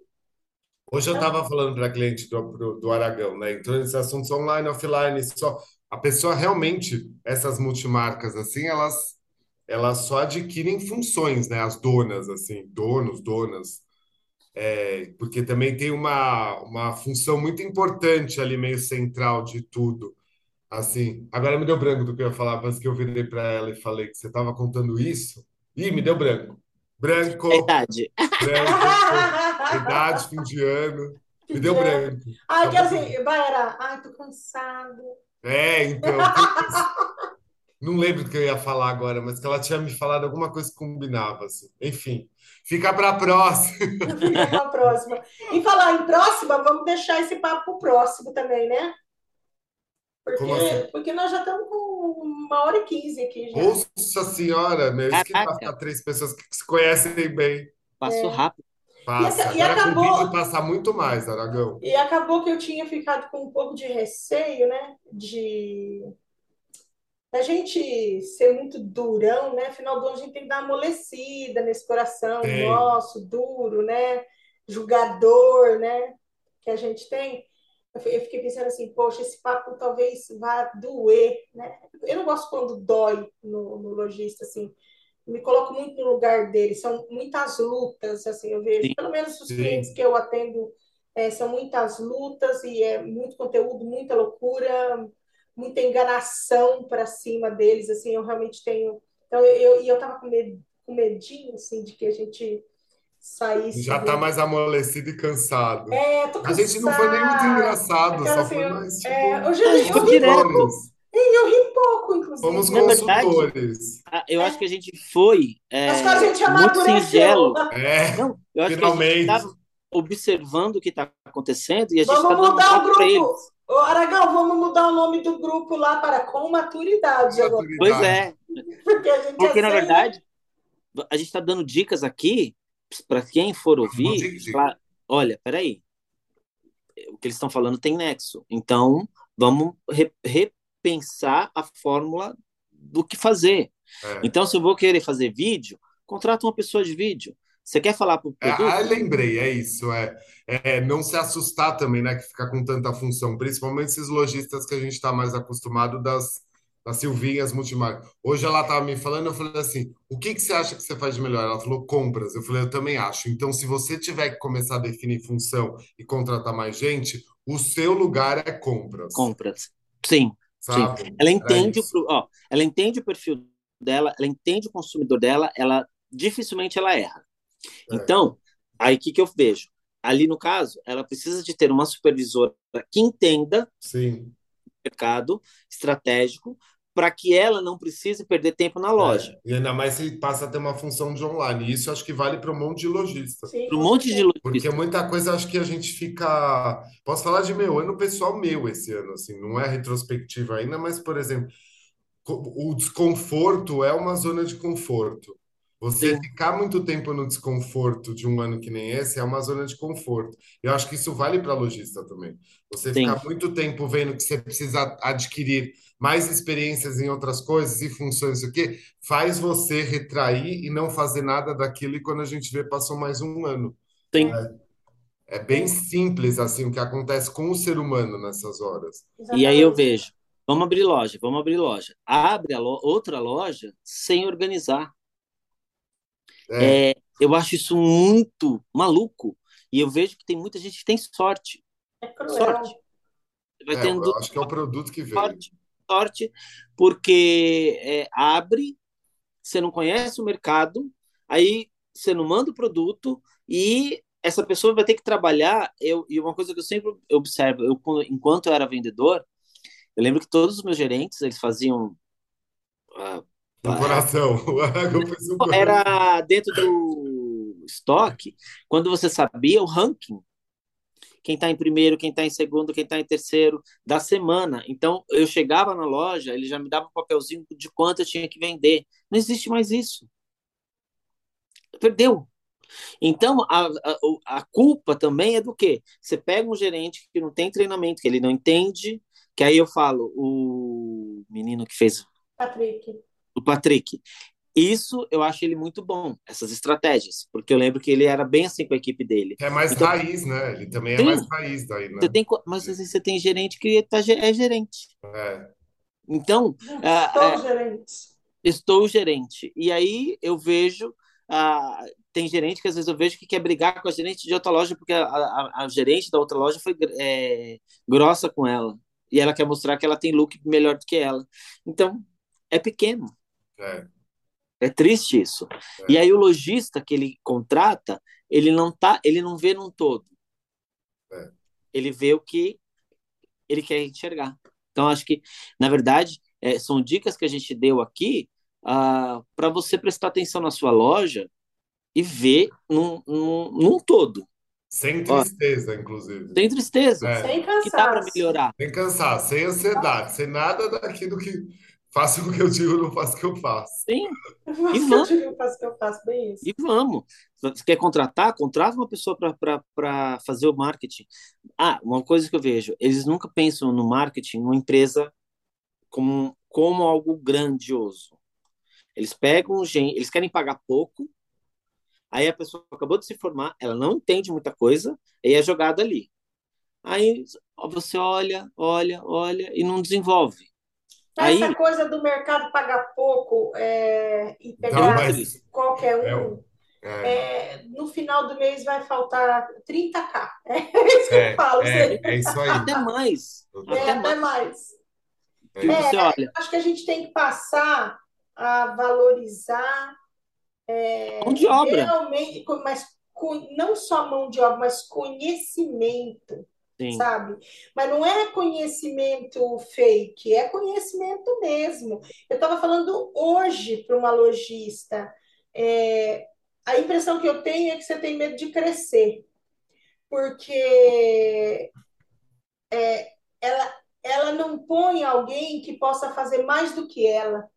S3: Hoje eu estava falando para a cliente do, do Aragão, né? Então, esses assuntos online, offline, só. A pessoa realmente, essas multimarcas, assim, elas, elas só adquirem funções, né? As donas, assim, donos, donas é, porque também tem uma, uma função muito importante ali, meio central de tudo. Assim, agora me deu branco do que eu ia falar, mas que eu virei para ela e falei que você estava contando isso. Ih, me deu branco. Branco.
S2: Idade.
S3: Branco. idade, fim de ano. Me deu branco.
S1: Ai, que assim, vai, era. Ai, tô cansado.
S3: É, então. Não lembro do que eu ia falar agora, mas que ela tinha me falado alguma coisa que combinava, assim. Enfim. Fica para a próxima.
S1: Fica para a próxima. E falar em próxima, vamos deixar esse papo para o próximo também, né? Porque, assim? porque nós já estamos com uma hora e quinze aqui. Já.
S3: Nossa Senhora, meu, isso que ficar três pessoas que se conhecem bem.
S2: Passou é. rápido.
S3: Passa. E, e acabou passar muito mais, Aragão.
S1: E acabou que eu tinha ficado com um pouco de receio, né? De a gente ser muito durão, né? Final do ano a gente tem que dar uma amolecida nesse coração é. nosso, duro, né? Julgador, né? Que a gente tem. Eu fiquei pensando assim, poxa, esse papo talvez vá doer, né? Eu não gosto quando dói no, no lojista, assim. Me coloco muito no lugar dele. São muitas lutas, assim, eu vejo. Sim. Pelo menos os Sim. clientes que eu atendo é, são muitas lutas e é muito conteúdo, muita loucura, muita enganação para cima deles, assim, eu realmente tenho. Então, eu, e eu estava com, med, com medinho, assim, de que a gente saísse.
S3: Já está mais amolecido e cansado.
S1: É, tô
S3: cansado. A gente não foi nem muito engraçado, Aquela, só assim, foi mais.
S1: Tipo, é, hoje eu, eu, eu ri pouco. Eu ri pouco, inclusive.
S3: Fomos consultores.
S2: Verdade, eu é. acho que a gente foi. É,
S1: acho que a gente muito singelo.
S3: É, não, eu acho finalmente. que a gente estava
S2: observando o que está acontecendo e a gente
S1: está dando mudar um o grupo. Ô, Aragão, vamos mudar o nome do grupo lá para com maturidade. Agora.
S2: Pois é. Porque, Porque na verdade, a gente está dando dicas aqui para quem for ouvir. Pra... Olha, peraí. O que eles estão falando tem nexo. Então, vamos re repensar a fórmula do que fazer. É. Então, se eu vou querer fazer vídeo, contrata uma pessoa de vídeo. Você quer falar para o
S3: produto? Ah, lembrei, é isso. É, é não se assustar também, né? Que fica com tanta função, principalmente esses lojistas que a gente está mais acostumado das, das Silvinhas Multimarcas. Hoje ela estava me falando, eu falei assim: o que, que você acha que você faz de melhor? Ela falou compras. Eu falei, eu também acho. Então, se você tiver que começar a definir função e contratar mais gente, o seu lugar é compras.
S2: Compras. Sim. Sabe? Sim. Ela entende é o, ó, ela entende o perfil dela, ela entende o consumidor dela, ela dificilmente ela erra. É. Então, aí o que, que eu vejo? Ali no caso, ela precisa de ter uma supervisora que entenda
S3: Sim.
S2: o mercado estratégico para que ela não precise perder tempo na loja.
S3: É, e ainda mais se passa a ter uma função de online. Isso acho que vale para um monte de lojista.
S2: Para um monte de lojista.
S3: Porque muita coisa acho que a gente fica. Posso falar de meu ano pessoal meu esse ano, assim, não é retrospectiva ainda, mas, por exemplo, o desconforto é uma zona de conforto. Você Sim. ficar muito tempo no desconforto de um ano que nem esse é uma zona de conforto. Eu acho que isso vale para lojista também. Você Sim. ficar muito tempo vendo que você precisa adquirir mais experiências em outras coisas e funções, o que faz você retrair e não fazer nada daquilo. E quando a gente vê, passou mais um ano.
S2: Sim.
S3: É, é bem simples assim o que acontece com o ser humano nessas horas.
S2: E aí eu vejo, vamos abrir loja, vamos abrir loja. Abre lo outra loja sem organizar. É. É, eu acho isso muito maluco. E eu vejo que tem muita gente que tem sorte.
S1: É sorte.
S3: Vai é, tendo... Eu acho que é o produto que vem.
S2: Sorte, sorte porque é, abre, você não conhece o mercado, aí você não manda o produto e essa pessoa vai ter que trabalhar. Eu, e uma coisa que eu sempre observo, eu, enquanto eu era vendedor, eu lembro que todos os meus gerentes eles faziam
S3: uh, no coração.
S2: Era dentro do estoque, quando você sabia o ranking. Quem está em primeiro, quem está em segundo, quem está em terceiro da semana. Então, eu chegava na loja, ele já me dava um papelzinho de quanto eu tinha que vender. Não existe mais isso. Perdeu. Então, a, a, a culpa também é do quê? Você pega um gerente que não tem treinamento, que ele não entende, que aí eu falo, o menino que fez.
S1: Patrick
S2: do Patrick. Isso eu acho ele muito bom, essas estratégias, porque eu lembro que ele era bem assim com a equipe dele.
S3: É mais então, raiz, né? Ele também é mais raiz daí, né?
S2: Você tem, mas às vezes você tem gerente que tá, é gerente.
S3: É.
S2: Então.
S1: Estou é, gerente.
S2: Estou gerente. E aí eu vejo. Ah, tem gerente que às vezes eu vejo que quer brigar com a gerente de outra loja porque a, a, a gerente da outra loja foi é, grossa com ela. E ela quer mostrar que ela tem look melhor do que ela. Então, é pequeno.
S3: É.
S2: É triste isso. É. E aí o lojista que ele contrata, ele não tá, ele não vê num todo.
S3: É.
S2: Ele vê o que ele quer enxergar. Então acho que, na verdade, é, são dicas que a gente deu aqui uh, ah, para você prestar atenção na sua loja e ver num, num, num todo.
S3: Sem tristeza, Ó, inclusive.
S2: Sem tristeza.
S1: É. Sem cansaço.
S2: Que dá para melhorar.
S3: Sem cansaço, sem ansiedade, sem nada daquilo que Faço o que eu digo, não faço o que eu faço.
S2: Sim.
S1: E vamos. Eu faço o que eu faço, bem isso.
S2: E vamos. Você quer contratar? Contrata uma pessoa para fazer o marketing. Ah, uma coisa que eu vejo, eles nunca pensam no marketing, numa empresa como, como algo grandioso. Eles pegam gente, eles querem pagar pouco, aí a pessoa acabou de se formar, ela não entende muita coisa, e é jogada ali. Aí você olha, olha, olha e não desenvolve.
S1: Aí, Essa coisa do mercado pagar pouco é, e pegar não, mas, qualquer um, é, é. no final do mês vai faltar 30k. É isso que eu é, falo.
S3: É, é, isso aí.
S2: Até mais.
S1: É, até mais.
S2: É. Você olha.
S1: Acho que a gente tem que passar a valorizar
S2: mão de obra.
S1: realmente, mas não só mão de obra, mas conhecimento Sim. sabe? Mas não é conhecimento fake, é conhecimento mesmo. Eu estava falando hoje para uma lojista, é, a impressão que eu tenho é que você tem medo de crescer, porque é, ela, ela não põe alguém que possa fazer mais do que ela.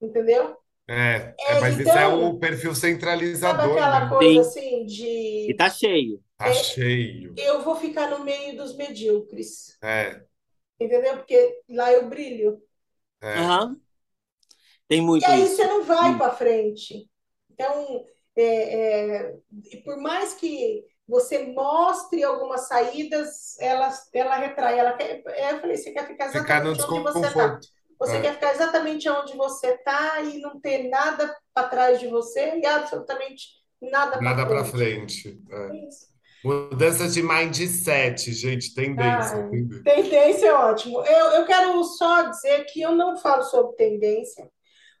S1: Entendeu?
S3: É, é, mas então, isso é o perfil centralizador.
S1: Sabe aquela
S3: né?
S1: coisa assim de.
S2: E tá cheio.
S3: Tá é, cheio.
S1: Eu vou ficar no meio dos medíocres.
S3: É.
S1: Entendeu? Porque lá eu brilho.
S2: É. Uhum. Tem muito.
S1: E aí isso. você não vai hum. para frente. Então, é, é, por mais que você mostre algumas saídas, ela, ela retrai. Ela quer, é, eu falei, você quer ficar exatamente ficar onde você está. Você é. quer ficar exatamente onde você está e não ter nada para trás de você e absolutamente nada
S3: para frente. frente. É. Isso. Mudança de mindset, gente, tendência.
S1: Ah, tendência é ótimo. Eu, eu quero só dizer que eu não falo sobre tendência,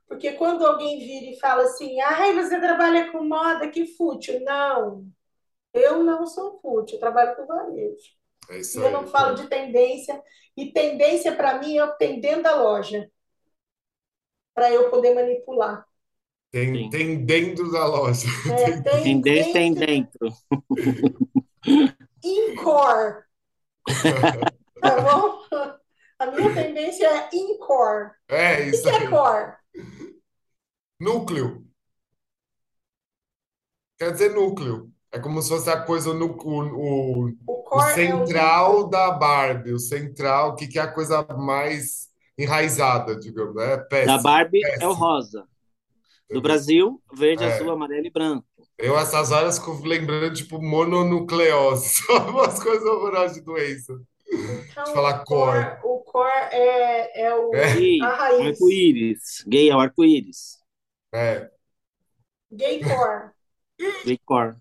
S1: porque quando alguém vira e fala assim, ai, você trabalha com moda, que fútil. Não, eu não sou fútil, eu trabalho com varejo.
S3: É isso
S1: e eu
S3: aí.
S1: não falo de tendência. E tendência, para mim, é o que tem dentro da loja, para eu poder manipular.
S3: Tem,
S2: Sim.
S3: tem dentro da loja.
S1: É, tem
S2: tem
S1: dentro,
S2: dentro.
S1: in core, tá bom? A minha tendência é in core.
S3: É
S1: O que
S3: isso
S1: que é core?
S3: Núcleo. Quer dizer núcleo. É como se fosse a coisa, no, o, o,
S1: O
S3: o
S1: core é o
S3: central da Barbie. O central, o que, que é a coisa mais enraizada, digamos, né?
S2: Da
S3: Péssimo,
S2: Barbie é o rosa. Do
S3: entendeu?
S2: Brasil, verde, azul,
S3: É.
S2: amarelo e branco.
S3: Eu, essas horas, fico lembrando, tipo, mononucleose. Só umas coisas horrorosas de doença. De
S1: Então,
S3: falar
S1: o
S3: core.
S1: core, o core é, é o,
S3: É,
S2: Gay,
S1: a raiz.
S2: arco-íris. Gay é o arco-íris.
S3: é.
S1: Gay core.
S2: Gay core.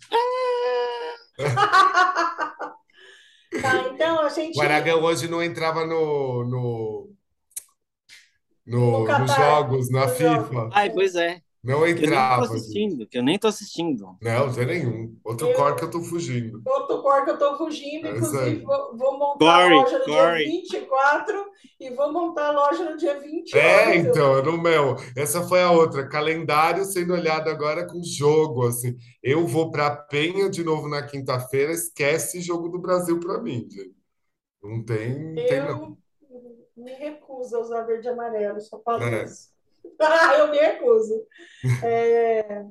S1: Tá, então a gente
S3: O Aragão hoje não entrava no, no,
S1: no
S3: no, nos jogos, na
S1: jogos.
S3: FIFA.
S2: Ai, pois é.
S3: Não
S2: Que eu nem tô
S3: entrava, gente.
S2: assistindo, que eu nem tô assistindo.
S3: Não, tem nenhum. Outro
S1: Eu,
S3: core que eu tô fugindo.
S1: outro core que eu tô fugindo,
S3: É
S1: inclusive vou, vou montar a
S2: Corey,
S1: loja no dia
S2: Corey.
S1: 24 e vou montar a loja no dia
S3: É,
S1: 28.
S3: então, no meu. Essa foi a outra. Calendário sendo olhado agora com jogo, assim. Eu vou pra Penha de novo na quinta-feira. Esquece jogo do Brasil pra mim, gente. Não tem, não tem não.
S1: Eu me recuso a usar verde e amarelo, só falo
S3: É.
S1: isso. Ah, eu me recuso. É,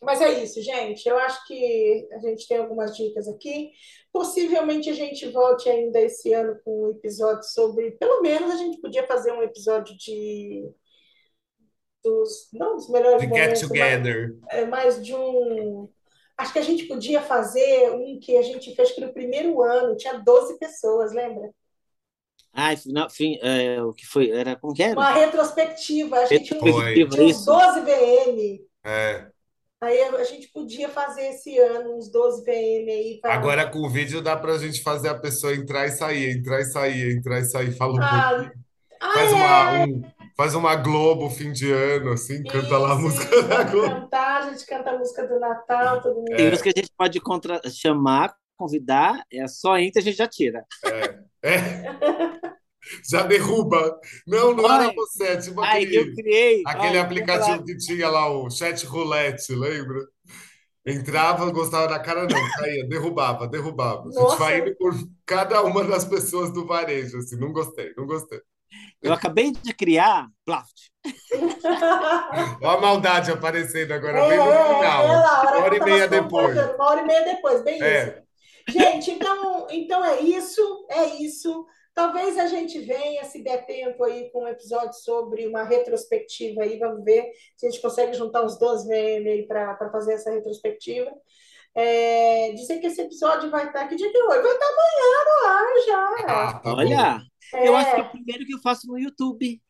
S1: Mas é isso, gente. Eu acho que a gente tem algumas dicas aqui. Possivelmente a gente volte ainda esse ano com um episódio sobre. Pelo menos a gente podia fazer um episódio de. Dos, não dos melhores
S3: The Get
S1: momentos, mas,
S3: Together.
S1: é, mais de um. Acho que a gente podia fazer um que a gente fez que no primeiro ano tinha 12 pessoas, lembra?
S2: Ai, final, fim, é, o que foi? Era, como que era?
S1: Uma retrospectiva. Uns,
S3: Foi.
S2: Retrospectiva,
S1: tinha uns
S2: isso.
S1: 12 VM.
S3: É.
S1: Aí a gente podia fazer esse ano uns 12 VM aí para.
S3: Agora com o vídeo dá pra gente fazer a pessoa entrar e sair, entrar e sair, entrar e sair, fala um pouquinho.
S1: Ah,
S3: Faz
S1: ah,
S3: uma,
S1: é.
S3: um, faz uma Globo fim de ano, assim, canta lá a música
S1: isso.
S3: da Globo.
S1: cantar, a gente canta a música do Natal, todo mundo.
S2: Tem
S3: É.
S2: uns que a gente pode contra... chamar, convidar, é só entra e a gente já tira.
S3: É. Já derruba. Não, não era você, é tipo
S2: ai, que eu
S3: aquele,
S2: criei.
S3: aquele
S2: Ai,
S3: aplicativo que tinha lá, o chat roulette, lembra? Entrava, gostava da cara, não, caía, derrubava, derrubava. A gente vai
S1: Nossa,
S3: indo por cada uma das pessoas do varejo, assim, não gostei, não gostei.
S2: eu acabei de criar Plaft.
S3: Olha a maldade aparecendo
S1: é,
S3: agora, bem no
S1: é,
S3: final,
S1: é lá, a
S3: uma
S1: hora
S3: hora e meia depois.
S1: uma hora e meia depois, bem isso.
S3: É,
S1: Gente, então, então é isso, é isso. Talvez a gente venha, se der tempo aí, com um episódio sobre uma retrospectiva aí, vamos ver se a gente consegue juntar uns 12 VM aí para fazer essa retrospectiva. É, dizer que esse episódio vai estar, dia que é hoje? Vai estar amanhã no ar já.
S3: ah, tá.
S2: Olha, eu acho que é o
S1: É,
S2: primeiro que eu faço no YouTube.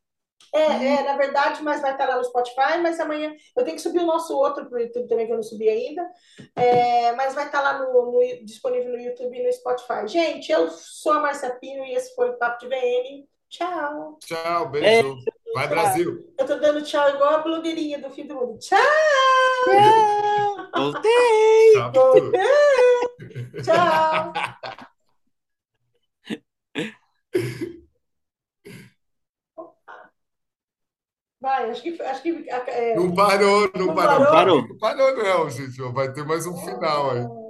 S1: É, é, na verdade, mas vai estar lá no Spotify, mas amanhã eu tenho que subir o nosso outro para o YouTube também, que eu não subi ainda. É, mas vai estar lá no, no- disponível no YouTube e no Spotify. Gente, eu sou a Marcia Pino e esse foi o Papo de VM. Tchau.
S3: Tchau,
S2: É,
S3: beijo. Vai. Brasil.
S1: Eu tô dando tchau igual a blogueirinha do fim do mundo. Tchau!
S2: Tchau. Voltei.
S3: Tchau, tudo.
S1: Tchau! Vai, acho que, acho que é,
S3: Não parou, não
S1: não
S3: parou.
S1: parou?
S2: Parou.
S3: Não parou, não, gente. Vai ter mais um final aí.